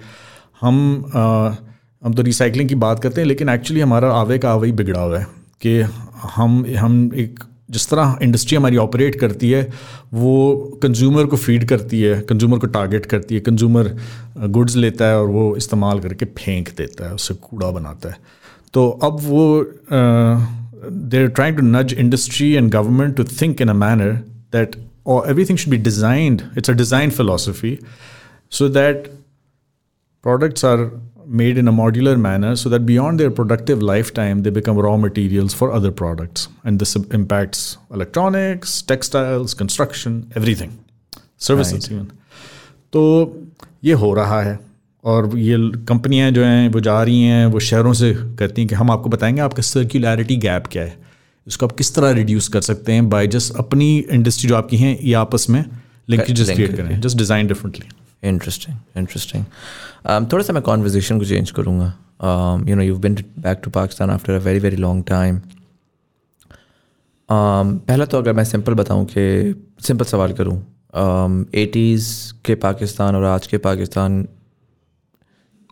हम हम तो रिसाइकलिंग की बात करते हैं लेकिन एक्चुअली हमारा आवे का आवे ही बिगड़ा हुआ है कि हम हम एक जिस तरह इंडस्ट्री हमारी ऑपरेट करती है, वो कंज्यूमर को फ़ीड करती है कंज्यूमर को टारगेट करती है कंज्यूमर गुड्स लेता है और वो इस्तेमाल करके फेंक देता है, उससे कूड़ा बनाता है। तो अब वो they are trying to nudge industry and government to think in a manner that और everything should be designed it's a design philosophy so that products are made in a modular manner so that beyond their productive lifetime, they become raw materials for other products. And this impacts electronics, textiles, construction, everything, services right. even. तो ये हो रहा है और ये कंपनियाँ जो हैं वो जा रही हैं वो शहरों से कहती हैं कि हम आपको बताएँगे आपका सर्कुलरिटी गैप क्या है इसको आप किस तरह रिड्यूस कर सकते हैं बाय जस्ट अपनी इंडस्ट्री जो आपकी हैं ये आपस में लिंकेजेस क्रिएट करें just design differently interesting interesting um, थोड़ा सा मैं कॉन्वर्जेशन को चेंज करूँगा. You know you been back to Pakistan after a very very long time पहला तो अगर मैं सिंपल बताऊँ कि सिंपल सवाल करूँ। एटीज़ um, के पाकिस्तान और आज के पाकिस्तान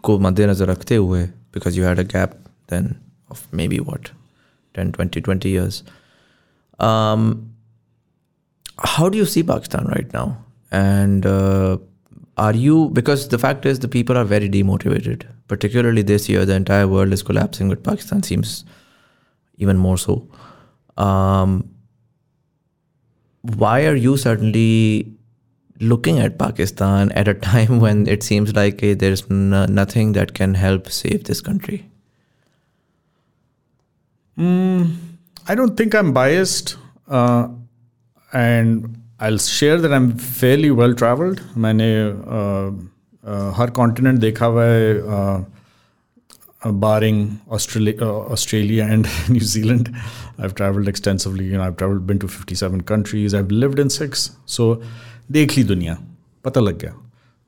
को मद्देनज़र रखते हुए because you had a gap then of maybe what ten twenty twenty years do you see Pakistan right now? And uh, are you, because the fact is the people are very demotivated, particularly this year, the entire world is collapsing, but Pakistan seems even more so. Um, why are you suddenly looking at Pakistan at a time when it seems like there's nothing that can help save this country? Mm, I don't think I'm biased, uh, and I share that I am fairly well travelled मैंने uh, uh, हर continent देखा हुआ है barring Australia and New Zealand I travelled extensively I travelled been to fifty seven countries I lived in six so देख ली दुनिया. पता लग गया.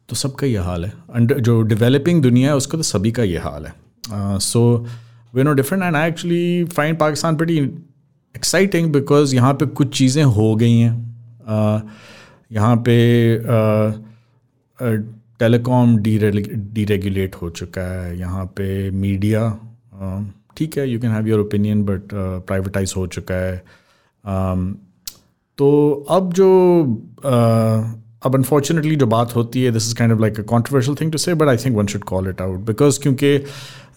तो सबका ये हाल है. एंड जो डिवेलपिंग दुनिया है उसका तो सभी का ये हाल है. So way no different and I actually find Pakistan बड़ी एक्साइटिंग बिकॉज़ यहाँ पर कुछ चीज़ें हो गई हैं. यहाँ पे टेलीकॉम डीरेगुलेट हो चुका है। यहाँ पे मीडिया ठीक है you can have your opinion but privatise हो चुका है। तो अब जो अब अनफॉर्चुनेटली जो बात होती है this is kind of like a controversial thing to say but I think one should call it out because क्योंकि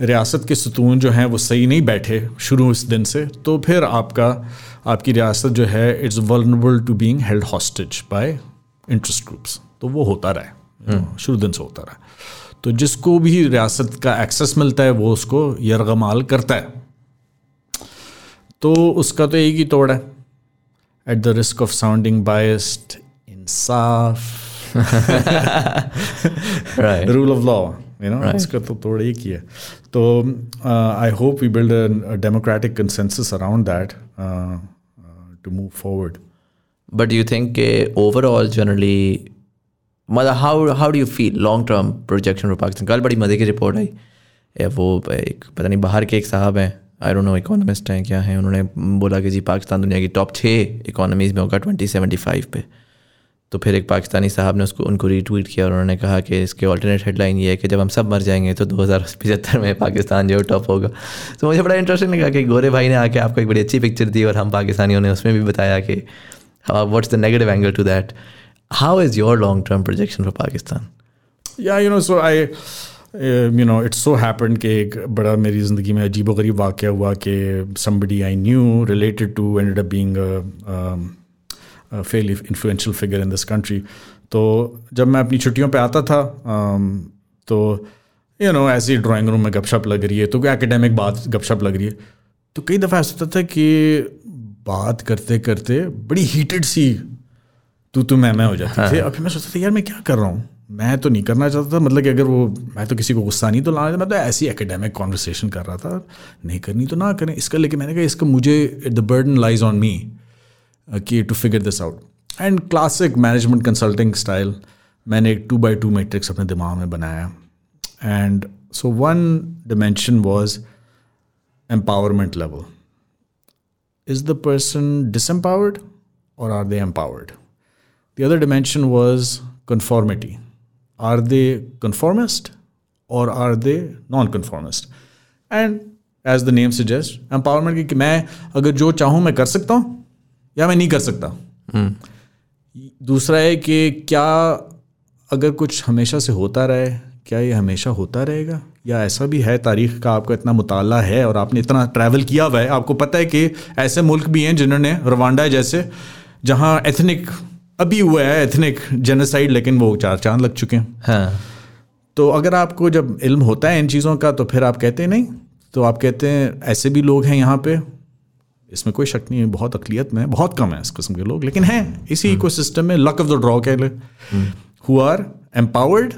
रियासत के सतून जो हैं, वो सही नहीं बैठे शुरू इस दिन से तो फिर आपका आपकी रियासत जो है it's vulnerable to being held hostage by interest groups तो वो होता रहा है। शुरू दिन से होता रहा है। तो जिसको भी रियासत का एक्सेस मिलता है वो उसको यरगमाल करता है। तो उसका तो एक ही तोड़ है। At the risk of sounding biased Insaf. Rule of law you know इसका तो तोड़ एक ही है तो I hope we build a democratic consensus around that to move forward But do you think uh, overall, generally, मतलब how how do you feel long term projection for Pakistan? कल बड़ी मज़े की रिपोर्ट आई। वो एक पता नहीं बाहर के एक साहब हैं। आई डोंट नो इकोनॉमिस्ट हैं क्या हैं? उन्होंने बोला कि जी पाकिस्तान दुनिया की टॉप छः इकोनॉमीज़ में होगा ट्वेंटी सेवेंटी फाइव पे। तो फिर एक पाकिस्तानी साहब ने उसको, उनको रीट्वीट किया और उन्होंने कहा कि इसके ऑल्टरनेट हेडलाइन ये है कि जब हम सब मर जाएँगे तो दो हज़ार पचहत्तर में पाकिस्तान जो टॉप होगा। तो मुझे बड़ा इंटरेस्टिंग लगा कि गोरे भाई ने आके आपको एक बड़ी अच्छी पिक्चर दी और हम पाकिस्तानियों ने उसमें भी बताया कि what's the negative angle to that how is your long term projection for Pakistan? या you know so I you know it's so happen कि एक बड़ा मेरी ज़िंदगी में अजीब गरीब वाक़ हुआ कि somebody I knew related to and being fell influential figure in this country तो जब मैं अपनी छुट्टियों पे आता था um, तो यू नो ऐसी ही ड्राइंग रूम में गपशप लग रही है तो कोई एकेडमिक बात गपशप लग रही है। तो कई दफ़ा ऐसा होता था कि बात करते करते बड़ी हीटेड सी तू तू मैं मैं हो जाती थी। अभी मैं सोचता था यार मैं क्या कर रहा हूँ? मैं तो नहीं करना चाहता था। मतलब कि अगर वो मैं तो किसी को गुस्सा नहीं तो लाना मैं तो ऐसी एकेडमिक कॉन्वर्सेशन कर रहा था नहीं करनी तो ना करें इसका। लेके मैंने कहा इसका मुझे the burden lies on me कि to figure this out and classic management consulting style मैंने एक टू बाई टू मैट्रिक्स अपने दिमाग में बनाया and so one dimension was empowerment level is the person disempowered or are they empowered? The other dimension was conformity. Are they conformist or are they non-conformist? And as the name suggests, empowerment कि मैं अगर जो चाहूँ मैं कर सकता हूँ या मैं नहीं कर सकता। दूसरा है कि क्या अगर कुछ हमेशा से होता रहे क्या ये हमेशा होता रहेगा? या ऐसा भी है तारीख का आपका इतना मुताल है और आपने इतना ट्रैवल किया हुआ है आपको पता है कि ऐसे मुल्क भी हैं जिन्होंने रवांडा जैसे जहाँ एथनिक अभी हुआ है एथनिक जेनोसाइड लेकिन वो चार चाँद लग चुके हैं। हाँ। तो अगर आपको जब इल्म होता है इन चीज़ों का तो फिर आप कहते हैं नहीं। तो आप कहते हैं ऐसे भी लोग हैं यहाँ पे इसमें कोई शक नहीं है बहुत अकलियत में बहुत कम है इस किस्म के लोग लेकिन हैं इसी इको सिस्टम में लक ऑफ़ द ड्रॉ कह ले who are empowered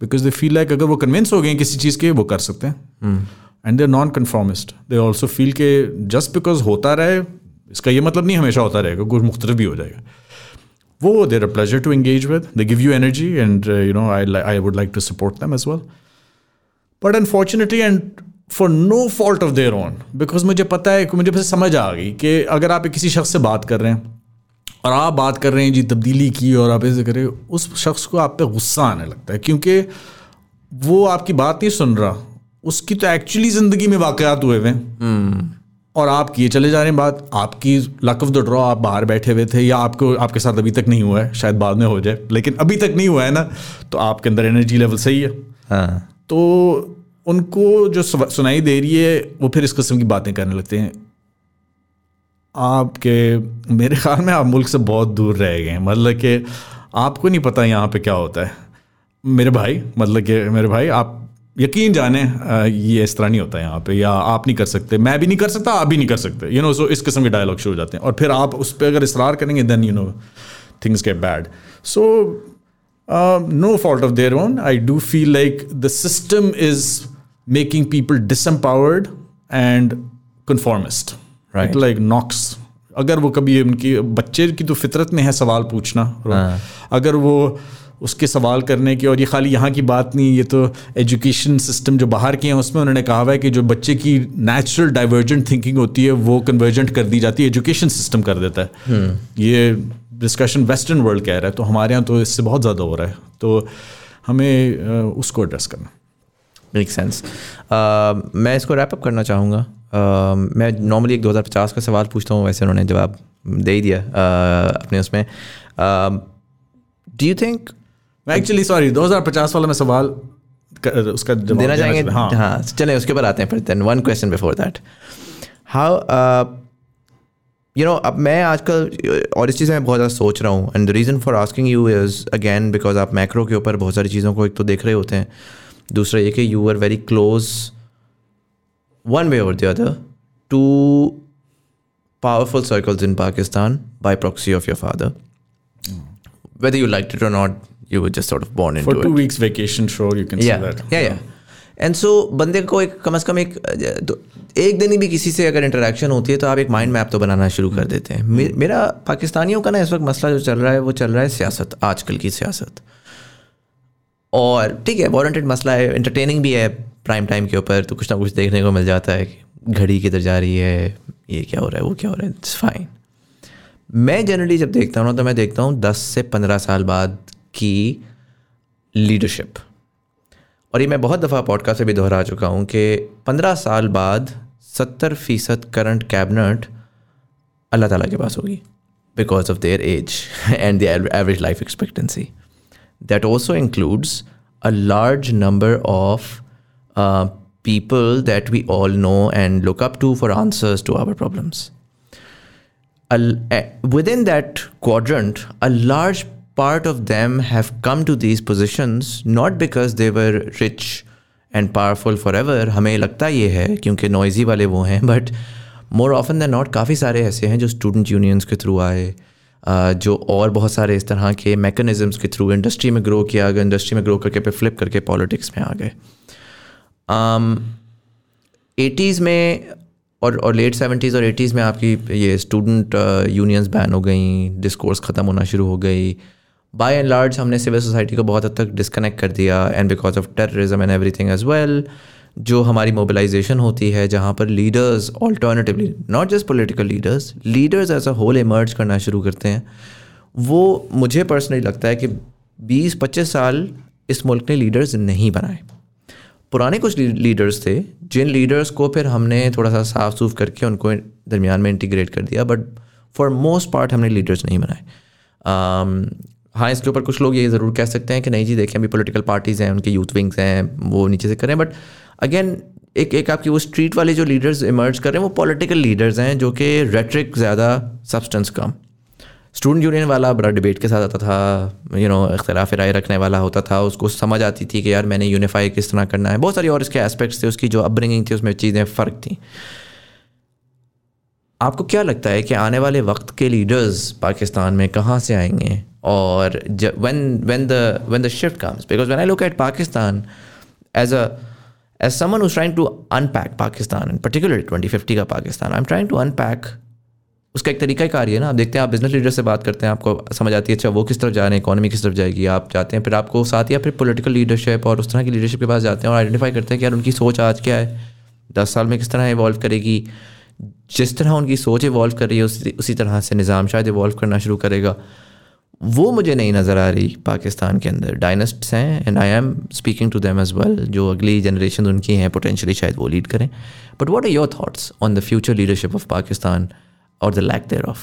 because they feel like अगर वो कन्विंस हो गए किसी चीज़ के वो कर सकते हैं। And they non conformist they also feel के जस्ट बिकॉज़ होता रहे इसका ये मतलब नहीं हमेशा होता रहेगा कुछ मुख्तलिफ़ भी हो जाएगा। वो they're a pleasure to engage with they give you energy and you know I I would like to support them as well but unfortunately and for no fault of their own because मुझे पता है कि मुझे बस समझ आ गई कि अगर आप किसी शख्स से बात कर रहे हैं और आप बात कर रहे हैं जी तब्दीली की और आप ऐसे कर हो उस शख्स को आप पे गुस्सा आने लगता है क्योंकि वो आपकी बात नहीं सुन रहा। उसकी तो एक्चुअली ज़िंदगी में वाक़ात हुए हुए और आप किए चले जा रहे हैं बात आपकी लक ऑफ़ द ड्रॉ आप बाहर बैठे हुए थे या आपको आपके साथ अभी तक नहीं हुआ है शायद बाद में हो जाए लेकिन अभी तक नहीं हुआ है ना तो आपके अंदर एनर्जी लेवल सही है। हाँ। तो उनको जो सुनाई दे रही है, वो फिर इस किस्म की बातें करने लगते हैं। आपके, मेरे ख्याल में आप मुल्क से बहुत दूर रह गए हैं। मतलब कि आपको नहीं पता यहाँ पे क्या होता है। मेरे भाई मतलब कि मेरे भाई, आप यकीन जाने ये इस तरह नहीं होता यहाँ पे। या आप नहीं कर सकते। मैं भी नहीं कर सकता, आप भी नहीं कर सकते। यू नो सो इस किस्म के डायलॉग शुरू हो जाते हैं। और फिर आप उस पर अगर इसरार करेंगे then you know things get bad so no fault of their own I do feel like the system is making people disempowered and conformist right like Knox अगर वो कभी उनकी बच्चे की तो फितरत में है सवाल पूछना हाँ. अगर वो उसके सवाल करने की और ये खाली यहाँ की बात नहीं ये तो एजुकेशन सिस्टम जो बाहर के हैं उसमें उन्होंने कहा हुआ है कि जो बच्चे की नेचुरल डाइवर्जेंट थिंकिंग होती है वो कन्वर्जेंट कर दी जाती है एजुकेशन सिस्टम कर देता है। हम्म। ये डिस्कशन वेस्टर्न वर्ल्ड कह रहा है तो हमारे यहाँ तो इससे बहुत ज़्यादा हो रहा है। तो हमें उसको एड्रेस करना। मेक सेंस uh, मैं इसको रैपअप करना चाहूँगा. Uh, मैं नॉर्मली एक 2050 का सवाल पूछता हूँ वैसे उन्होंने जवाब दे ही दिया uh, अपने उसमें. Do you think actually sorry 2050 वाला मैं सवाल कर, उसका जवाब देना चाहेंगे? हाँ। हाँ। चलें उसके ऊपर आते हैं फिर then one question before that how you know अब मैं आजकल और इस चीज़ में बहुत ज़्यादा सोच रहा हूँ and the reason for asking you is again because आप मैक्रो के ऊपर बहुत सारी चीज़ों को एक तो देख रहे होते हैं। दूसरा ये कि you are very close one way और the other two powerful circles in Pakistan by proxy of your father. Whether you liked it or not, you were just sort of born into it. For two weeks vacation, sure, you can yeah. say that. Yeah, yeah. And so बंदे को एक कम अज़ कम एक तो एक दिन ही भी किसी से अगर इंटरेक्शन होती है तो आप एक माइंड मैप तो बनाना शुरू कर देते हैं मेरा पाकिस्तानियों का ना इस वक्त मसला जो चल रहा है वो चल रहा है सियासत आजकल की सियासत और ठीक है वारंटेड मसला है इंटरटेनिंग भी है प्राइम टाइम के ऊपर तो कुछ ना कुछ देखने को मिल जाता है घड़ी किधर जा रही है, ये क्या हो रहा है, वो क्या हो रहा है इट्स फाइन मैं जनरली जब देखता हूँ ना तो मैं देखता हूँ दस से पंद्रह साल बाद की लीडरशिप और ये मैं बहुत दफ़ा पॉडकास्ट से भी दोहरा चुका हूँ कि पंद्रह साल बाद सत्तर फ़ीसद करंट कैबिनेट अल्लाह ताला के पास होगी because of their age and the average life expectancy That also includes a large number of people that we all know and look up to for answers to our problems. within that quadrant, a large part of them have come to these positions not because they were rich and powerful forever हमें लगता ये है क्योंकि noisy वाले वो हैं but more often than not काफ़ी सारे ऐसे हैं जो स्टूडेंट यूनियंस के थ्रू आए जो और बहुत सारे इस तरह के मैकेनिज़म्स के थ्रू इंडस्ट्री में ग्रो किया गया इंडस्ट्री में ग्रो करके पे फ्लिप करके पॉलिटिक्स में आ गए। एटीज़ में और और लेट सेवेंटीज़ और एटीज़ में आपकी ये स्टूडेंट यूनियंस बैन हो गई डिस्कोर्स ख़त्म होना शुरू हो गई। बाय एंड लार्ज हमने सिविल सोसाइटी को बहुत हद तक डिस्कनेक्ट कर दिया and because of terrorism and everything as well जो हमारी मोबिलाइजेशन होती है जहाँ पर leaders alternatively not just political leaders leaders as a whole emerge करना शुरू करते हैं। वो मुझे पर्सनली लगता है कि 20-25 साल इस मुल्क ने लीडर्स नहीं बनाए। पुराने कुछ लीडर्स थे जिन लीडर्स को फिर हमने थोड़ा सा साफ़ सूफ करके उनको दरमियान में इंटीग्रेट कर दिया बट फॉर मोस्ट पार्ट हमने लीडर्स नहीं बनाए। um, हाँ इसके ऊपर कुछ लोग ये ज़रूर कह सकते हैं कि नहीं जी देखें अभी पॉलिटिकल पार्टीज़ हैं उनके यूथ विंग्स हैं वो नीचे से करें बट अगेन एक एक आपकी वो स्ट्रीट वाले जो लीडर्स इमर्ज कर रहे हैं, वो पॉलिटिकल लीडर्स हैं, जो कि रेट्रिक ज़्यादा सब्सटेंस कम। स्टूडेंट यूनियन वाला बड़ा डिबेट के साथ आता था यू नो इख्तलाफ राय रखने वाला होता था, उसको समझ आती थी कि यार मैंने यूनिफाई किस तरह करना है। बहुत सारी और इसके एस्पेक्ट्स थे, उसकी जो अपब्रिंगिंग थी, उसमें चीज़ें फ़र्क थी। आपको क्या लगता है कि आने वाले वक्त के लीडर्स पाकिस्तान में कहाँ से आएँगे? or when when the, when the shift comes, because when i look at pakistan as a as someone who's trying to unpack pakistan and particularly 2050 का Pakistan I am trying to unpack उसका एक तरीका ही कार्य है ना। आप देखते हैं, आप बिज़नेस लीडर से बात करते हैं, आपको समझ आती है अच्छा वो किस तरफ़ जा रहे हैं इकोनॉमी किस तरफ़ जाएगी, आप जाते हैं, फिर आपको साथ या फिर पॉलिटिकल लीडरशिप और उस तरह की लीडरशिप के पास जाते हैं और आइडेंटिफाई करते हैं कि यार उनकी सोच आज क्या है, दस साल में किस तरह इवॉल्व करेगी, जिस तरह उनकी सोच इवॉल्व कर रही है, उसी उसी तरह से निज़ाम शायद इवॉल्व करना शुरू करेगा। वो मुझे नहीं नज़र आ रही पाकिस्तान के अंदर। डायनेस्ट्स हैं and I am speaking to them as well जो अगली जनरेशन उनकी हैं पोटेंशली शायद वो लीड करें। But what are your thoughts on the future leadership of Pakistan और the lack thereof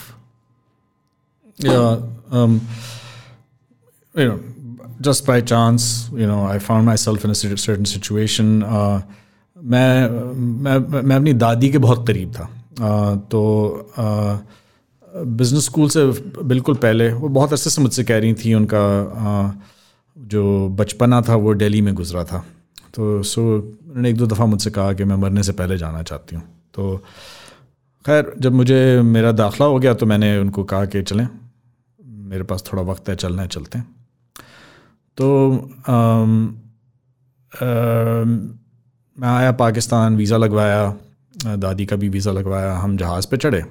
by chance, you know, I found myself in a certain situation. Uh, मैं मैं मैं अपनी दादी के बहुत करीब था। Uh, तो बिज़नेस स्कूल से बिल्कुल पहले वो बहुत अरसे से मुझसे कह रही थी उनका जो बचपना था वो दिल्ली में गुजरा था। तो सो उन्होंने एक दो दफ़ा मुझसे कहा कि मैं मरने से पहले जाना चाहती हूँ। तो खैर जब मुझे मेरा दाखला हो गया तो मैंने उनको कहा कि चलें मेरे पास थोड़ा वक्त है चलना है चलते हैं। तो आम, आम, मैं आया पाकिस्तान वीज़ा लगवाया दादी का भी वीज़ा लगवाया हम जहाज़ पे चढ़े।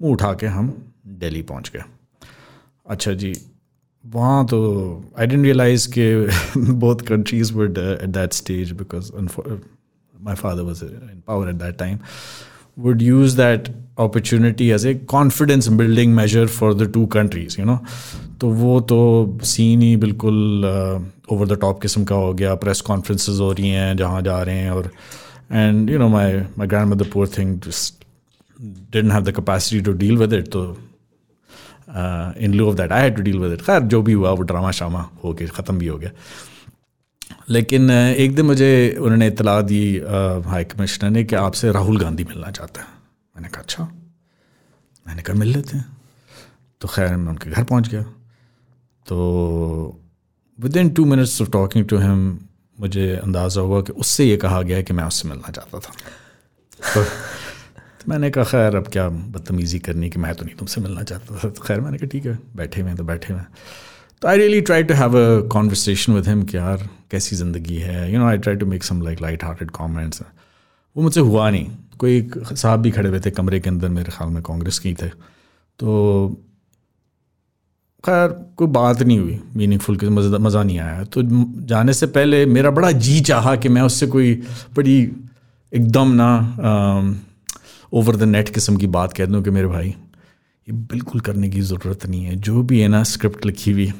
मुँह उठा के हम दिल्ली पहुँच गए। अच्छा जी, वहाँ तो आई डेंट रियलाइज़ के both countries would at that stage because my father was in power at that time would use that opportunity as a confidence building measure for the two countries, you know? तो वो तो scene ही बिल्कुल over the top किस्म का हो गया। Press conferences हो रही हैं जहाँ जा रहे हैं और and you know my my grandmother poor thing just didn't have the capacity to deal with it तो in lieu of that I had to deal with it खैर जो भी हुआ वो ड्रामा शामा हो गया ख़त्म भी हो गया। लेकिन एक दिन मुझे उन्होंने इतला दी हाई कमिश्नर ने कि आपसे राहुल गांधी मिलना चाहता है। मैंने कहा अच्छा। मैंने कहा मिल लेते हैं। तो खैर मैं उनके घर पहुँच गया। तो within two minutes of talking to him मुझे अंदाज़ा हुआ कि उससे ये कहा गया कि मैं उससे मिलना चाहता था। तो मैंने कहा, खैर, अब क्या बदतमीज़ी करनी कि, मैं तो नहीं तुमसे मिलना चाहता था। तो खैर, मैंने कहा, ठीक है, बैठे हुए तो बैठे हुए तो I really try to have a conversation with him कि, यार, कैसी ज़िंदगी है? You know I try to make some like lighthearted comments वो मुझसे हुआ नहीं। कोई साहब भी खड़े हुए थे कमरे के अंदर, मेरे ख्याल में कांग्रेस की थे। तो खैर, कोई बात नहीं हुई मीनिंगफुल के मज़ा मज़ा नहीं आया। तो जाने से पहले मेरा बड़ा जी चाहा कि मैं उससे कोई बड़ी एकदम ना ओवर द नेट किस्म की बात कह दूँ कि मेरे भाई ये बिल्कुल करने की ज़रूरत नहीं है। जो भी है ना स्क्रिप्ट लिखी हुई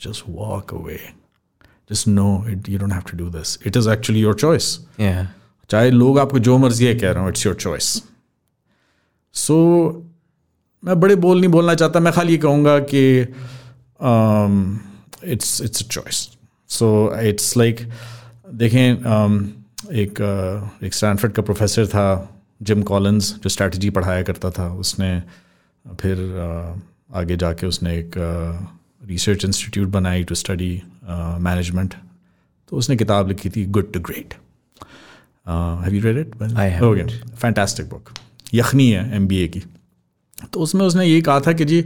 just walk away just know it you don't have to do this it is actually your choice चाहे लोग आपको जो मर्ज़ी है कह रहा हूँ इट्स योर चॉइस सो मैं बड़े बोल नहीं बोलना चाहता मैं खाली ये कहूँगा कि it's it's a choice so it's like देखें um, एक uh, एक स्टैनफर्ड का प्रोफेसर था जिम कॉलिन्स जो स्ट्रैटेजी पढ़ाया करता था उसने फिर आगे जाके उसने एक रिसर्च इंस्टीट्यूट बनाई टू स्टडी मैनेजमेंट तो उसने किताब लिखी थी good to great have you read it okay fantastic book यखनी है एमबीए की. तो उसमें उसने ये कहा था कि जी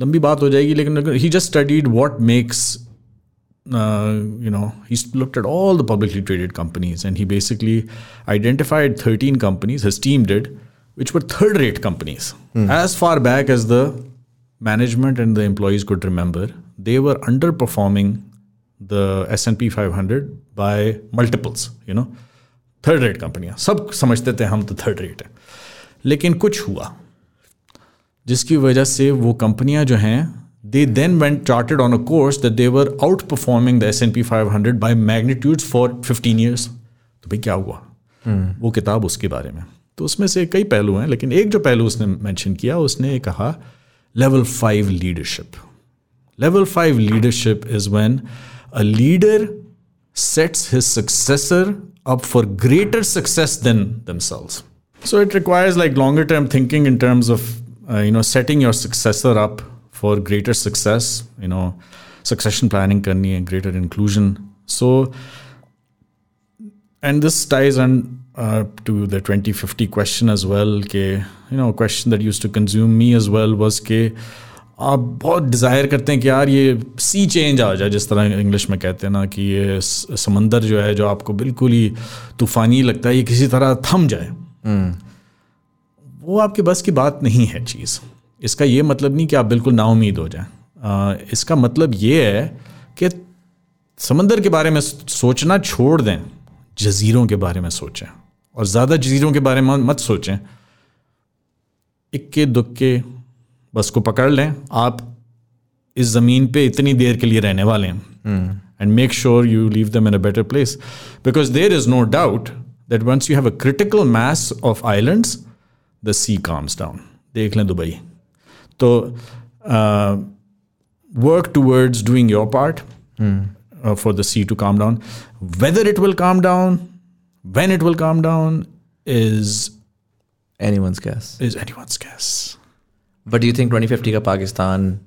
लंबी बात हो जाएगी लेकिन he just studied what makes you know, he looked at all the publicly traded companies and he basically identified 13 companies, his team did, which were third rate companies. Mm. As far back as the management and the employees could remember, they were underperforming the S&P 500 by multiples, you know. Third rate कंपनियां सब समझते थे हम तो third rate है लेकिन कुछ हुआ जिसकी वजह से वो कंपनियां जो हैं they then went charted on a course that they were outperforming the S and P five hundred by magnitudes for fifteen years तो भाई क्या हुआ hmm. वो किताब उसके बारे में तो उसमें से कई पहलू हैं लेकिन एक जो पहलू उसने मेंशन किया उसने कहा level five leadership level five leadership is when a leader sets his successor up for greater success than themselves. So it requires like longer term thinking in terms of uh, you know setting your successor for greater success you know succession planning करनी है greater inclusion so and this ties and to the twenty fifty question as well के you know question that used to consume me as well बस के आप बहुत desire करते हैं कि यार ये सी चेंज आ जाए जिस तरह इंग्लिश में कहते हैं ना कि ये समंदर जो है जो आपको बिल्कुल ही तूफानी लगता है ये किसी तरह थम जाए। हम्म। वो आपके बस की बात नहीं है चीज़। इसका ये मतलब नहीं कि आप बिल्कुल नाउमीद हो जाए। इसका मतलब ये है कि समंदर के बारे में सोचना छोड़ दें जजीरों के बारे में सोचें। और ज़्यादा जजीरों के बारे में मत सोचें। इक्के दुक्के बस को पकड़ लें। आप इस ज़मीन पे इतनी देर के लिए रहने वाले हैं। And make sure you leave them in a better place because there is no doubt that once you have a critical mass of islands the sea calms down देख लें Dubai. So uh, work towards doing your part hmm. uh, for the sea to calm down. Whether it will calm down, when it will calm down, is anyone's guess. Is anyone's guess. But do you think 2050 ka Pakistan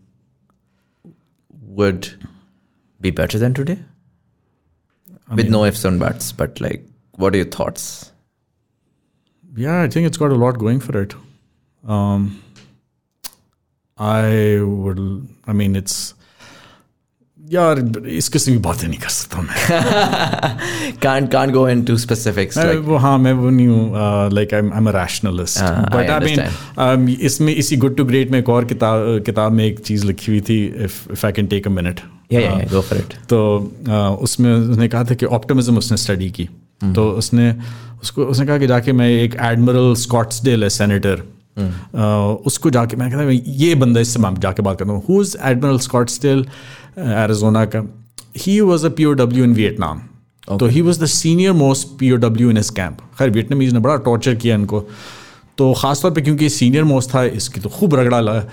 would be better than today? With no ifs and buts, but like, what are your thoughts? Yeah, I think it's got a lot going for it. Um, i would I mean it's यार इस किस्म की बातें नहीं कर सकता मैं। Can't can't go into specifics मैं वो हाँ मैं वो नहीं हूँ like I am a rationalist but I mean इसमें इसी गुड टू ग्रेट में एक और किताब किताब में एक चीज़ लिखी हुई थी if if I can take a minute yeah yeah, yeah go for it. तो uh, उसमें उसने कहा था कि ऑप्टिमिज्म उसने स्टडी की। तो उसने उसको उसने कहा कि जाके मैं एक एडमिरल स्कॉट्सडेल है सेनेटर उसको जाके मैं कहता ये बंदा इससे मैं जाके बात करता हूँ। Who is admiral still Arizona का। He was a P O W in Vietnam तो he was the senior most P O W in इस कैंप खैर वियतनामीज ने बड़ा टॉर्चर किया इनको। तो ख़ासतौर पर क्योंकि सीनियर मोस्ट था इसकी तो खूब रगड़ा लगा।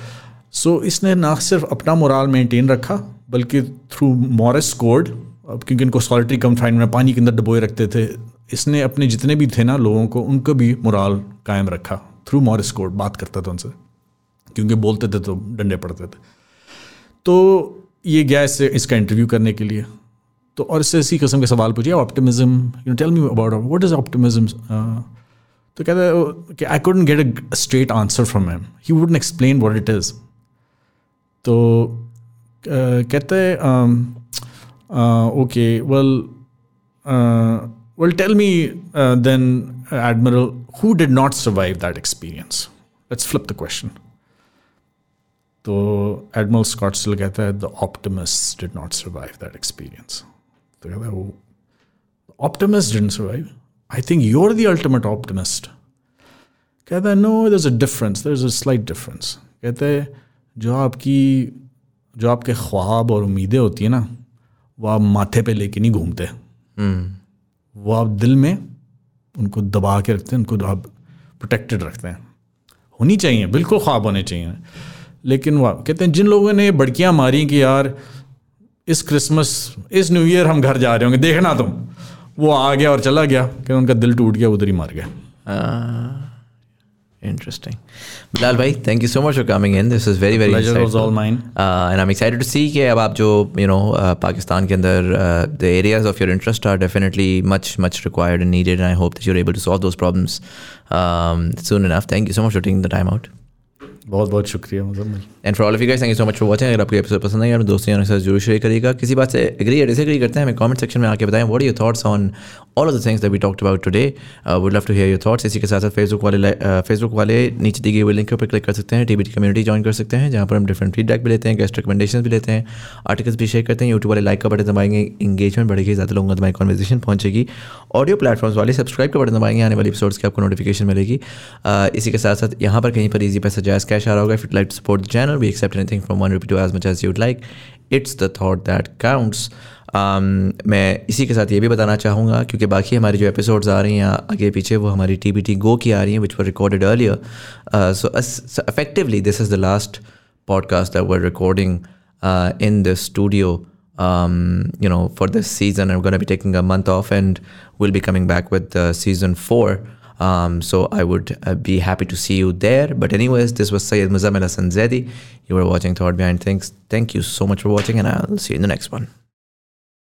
सो so, इसने ना सिर्फ़ अपना मोराल मेंटेन रखा बल्कि थ्रू मॉरिस कोड क्योंकि इनको सॉलिटरी कंफाइनमेंट में पानी के अंदर डबोए रखते थे इसने अपने जितने भी थे ना लोगों को उनको भी मोराल कायम रखा। थ्रू मॉरिस कोड बात करता था उनसे, क्योंकि बोलते थे तो डंडे पड़ते थे। तो ये गया इससे, इसका इंटरव्यू करने के लिए। तो और इससे इसी किस्म के सवाल पूछिए optimism you tell me about what is optimism तो कहता कि I couldn't get a straight answer from him he wouldn't explain what it is तो कहते okay well well tell me then admiral who did not survive that experience let's flip the question तो Admiral Stockdale कहता है the optimist did not survive that experience तो कहता है वो optimist didn't survive I think you are the ultimate optimist कहता है no there is a difference there is a slight difference कहते हैं जो आपकी जो आपके ख्वाब और उम्मीदें होती हैं ना वो आप माथे पे लेके नहीं घूमते। वो आप दिल में उनको दबा के रखते हैं, उनको आप प्रोटेक्टेड रखते हैं। होनी चाहिए, बिल्कुल ख्वाब होने चाहिए। लेकिन वह कहते हैं, जिन लोगों ने बड़कियाँ मारी कि यार, इस क्रिसमस इस न्यू ईयर हम घर जा रहे होंगे, देखना तुम। वो आ गया और चला गया, कि उनका दिल टूट गया, उधर ही मार गया Interesting. Bilal bhai, thank you so much for coming in. This is very very Pleasure was all mine. Uh, and I'm excited to see कि अब आप जो you know uh, पाकिस्तान के अंदर uh, the areas of your interest are definitely much much required and needed and I hope that you're able to solve those problems um, soon enough. Thank you so much for taking the time out. बहुत बहुत शुक्रिया Muzammil and for all of you guys thank you so much for watching अगर आपको episode पसंद आया तो दोस्तों के साथ ज़रूर शेयर करिएगा। किसी बात से एग्री या डिसएग्री करते हैं, हमें कमेंट सेक्शन में आके बताएँ। What are your thoughts on all of the things that we talked about today would love to hear your thoughts इसी के साथ साथ फेसबुक वाले फेसबुक वाले नीचे दी गई हुई लिंक पर क्लिक कर सकते हैं। टीबीटी कम्युनिटी ज्वाइन कर सकते हैं, जहाँ पर हम डिफरेंट फीडबैक भी लेते हैं गेस्ट रिकमेंडेशन भी लेते हैं आर्टिकल्स भी शेयर करते हैं। यूट्यूब वाले लाइक का बटन दबाएँगे इंगेजमेंट बढ़ेगी, ज़्यादा लोगों तक हमारी कॉन्वर्जेशन पहुंचेगी। ऑडियो प्लेटफॉर्म्स वाले सब्सक्राइब का बटन दबाएँगे, आने वाले एपिसोड्स की आपको नोटिफिकेशन मिलेगी। इसी के साथ साथ यहाँ पर कहीं पर ईजी पैसा जायज़ कैश आ रहा होगा। फिर like to support the channel we accept anything from one rupee to as much as you'd like it's the thought that counts मैं इसी के साथ ये भी बताना चाहूँगा क्योंकि बाकी हमारी जो एपिसोड्स आ रही हैं आगे पीछे वो हमारी टी बी टी गो की आ रही हैं which were recorded earlier so effectively this is the last podcast that we're recording uh, in the studio um, you know for this season i'm going to be taking a month off and we'll be coming back with uh, season four um, so i would uh, be happy to see you there. But anyways this was Sayed Muzammil Hassan you were watching Thought Behind Things. Thank you so much for watching and i'll see you in the next one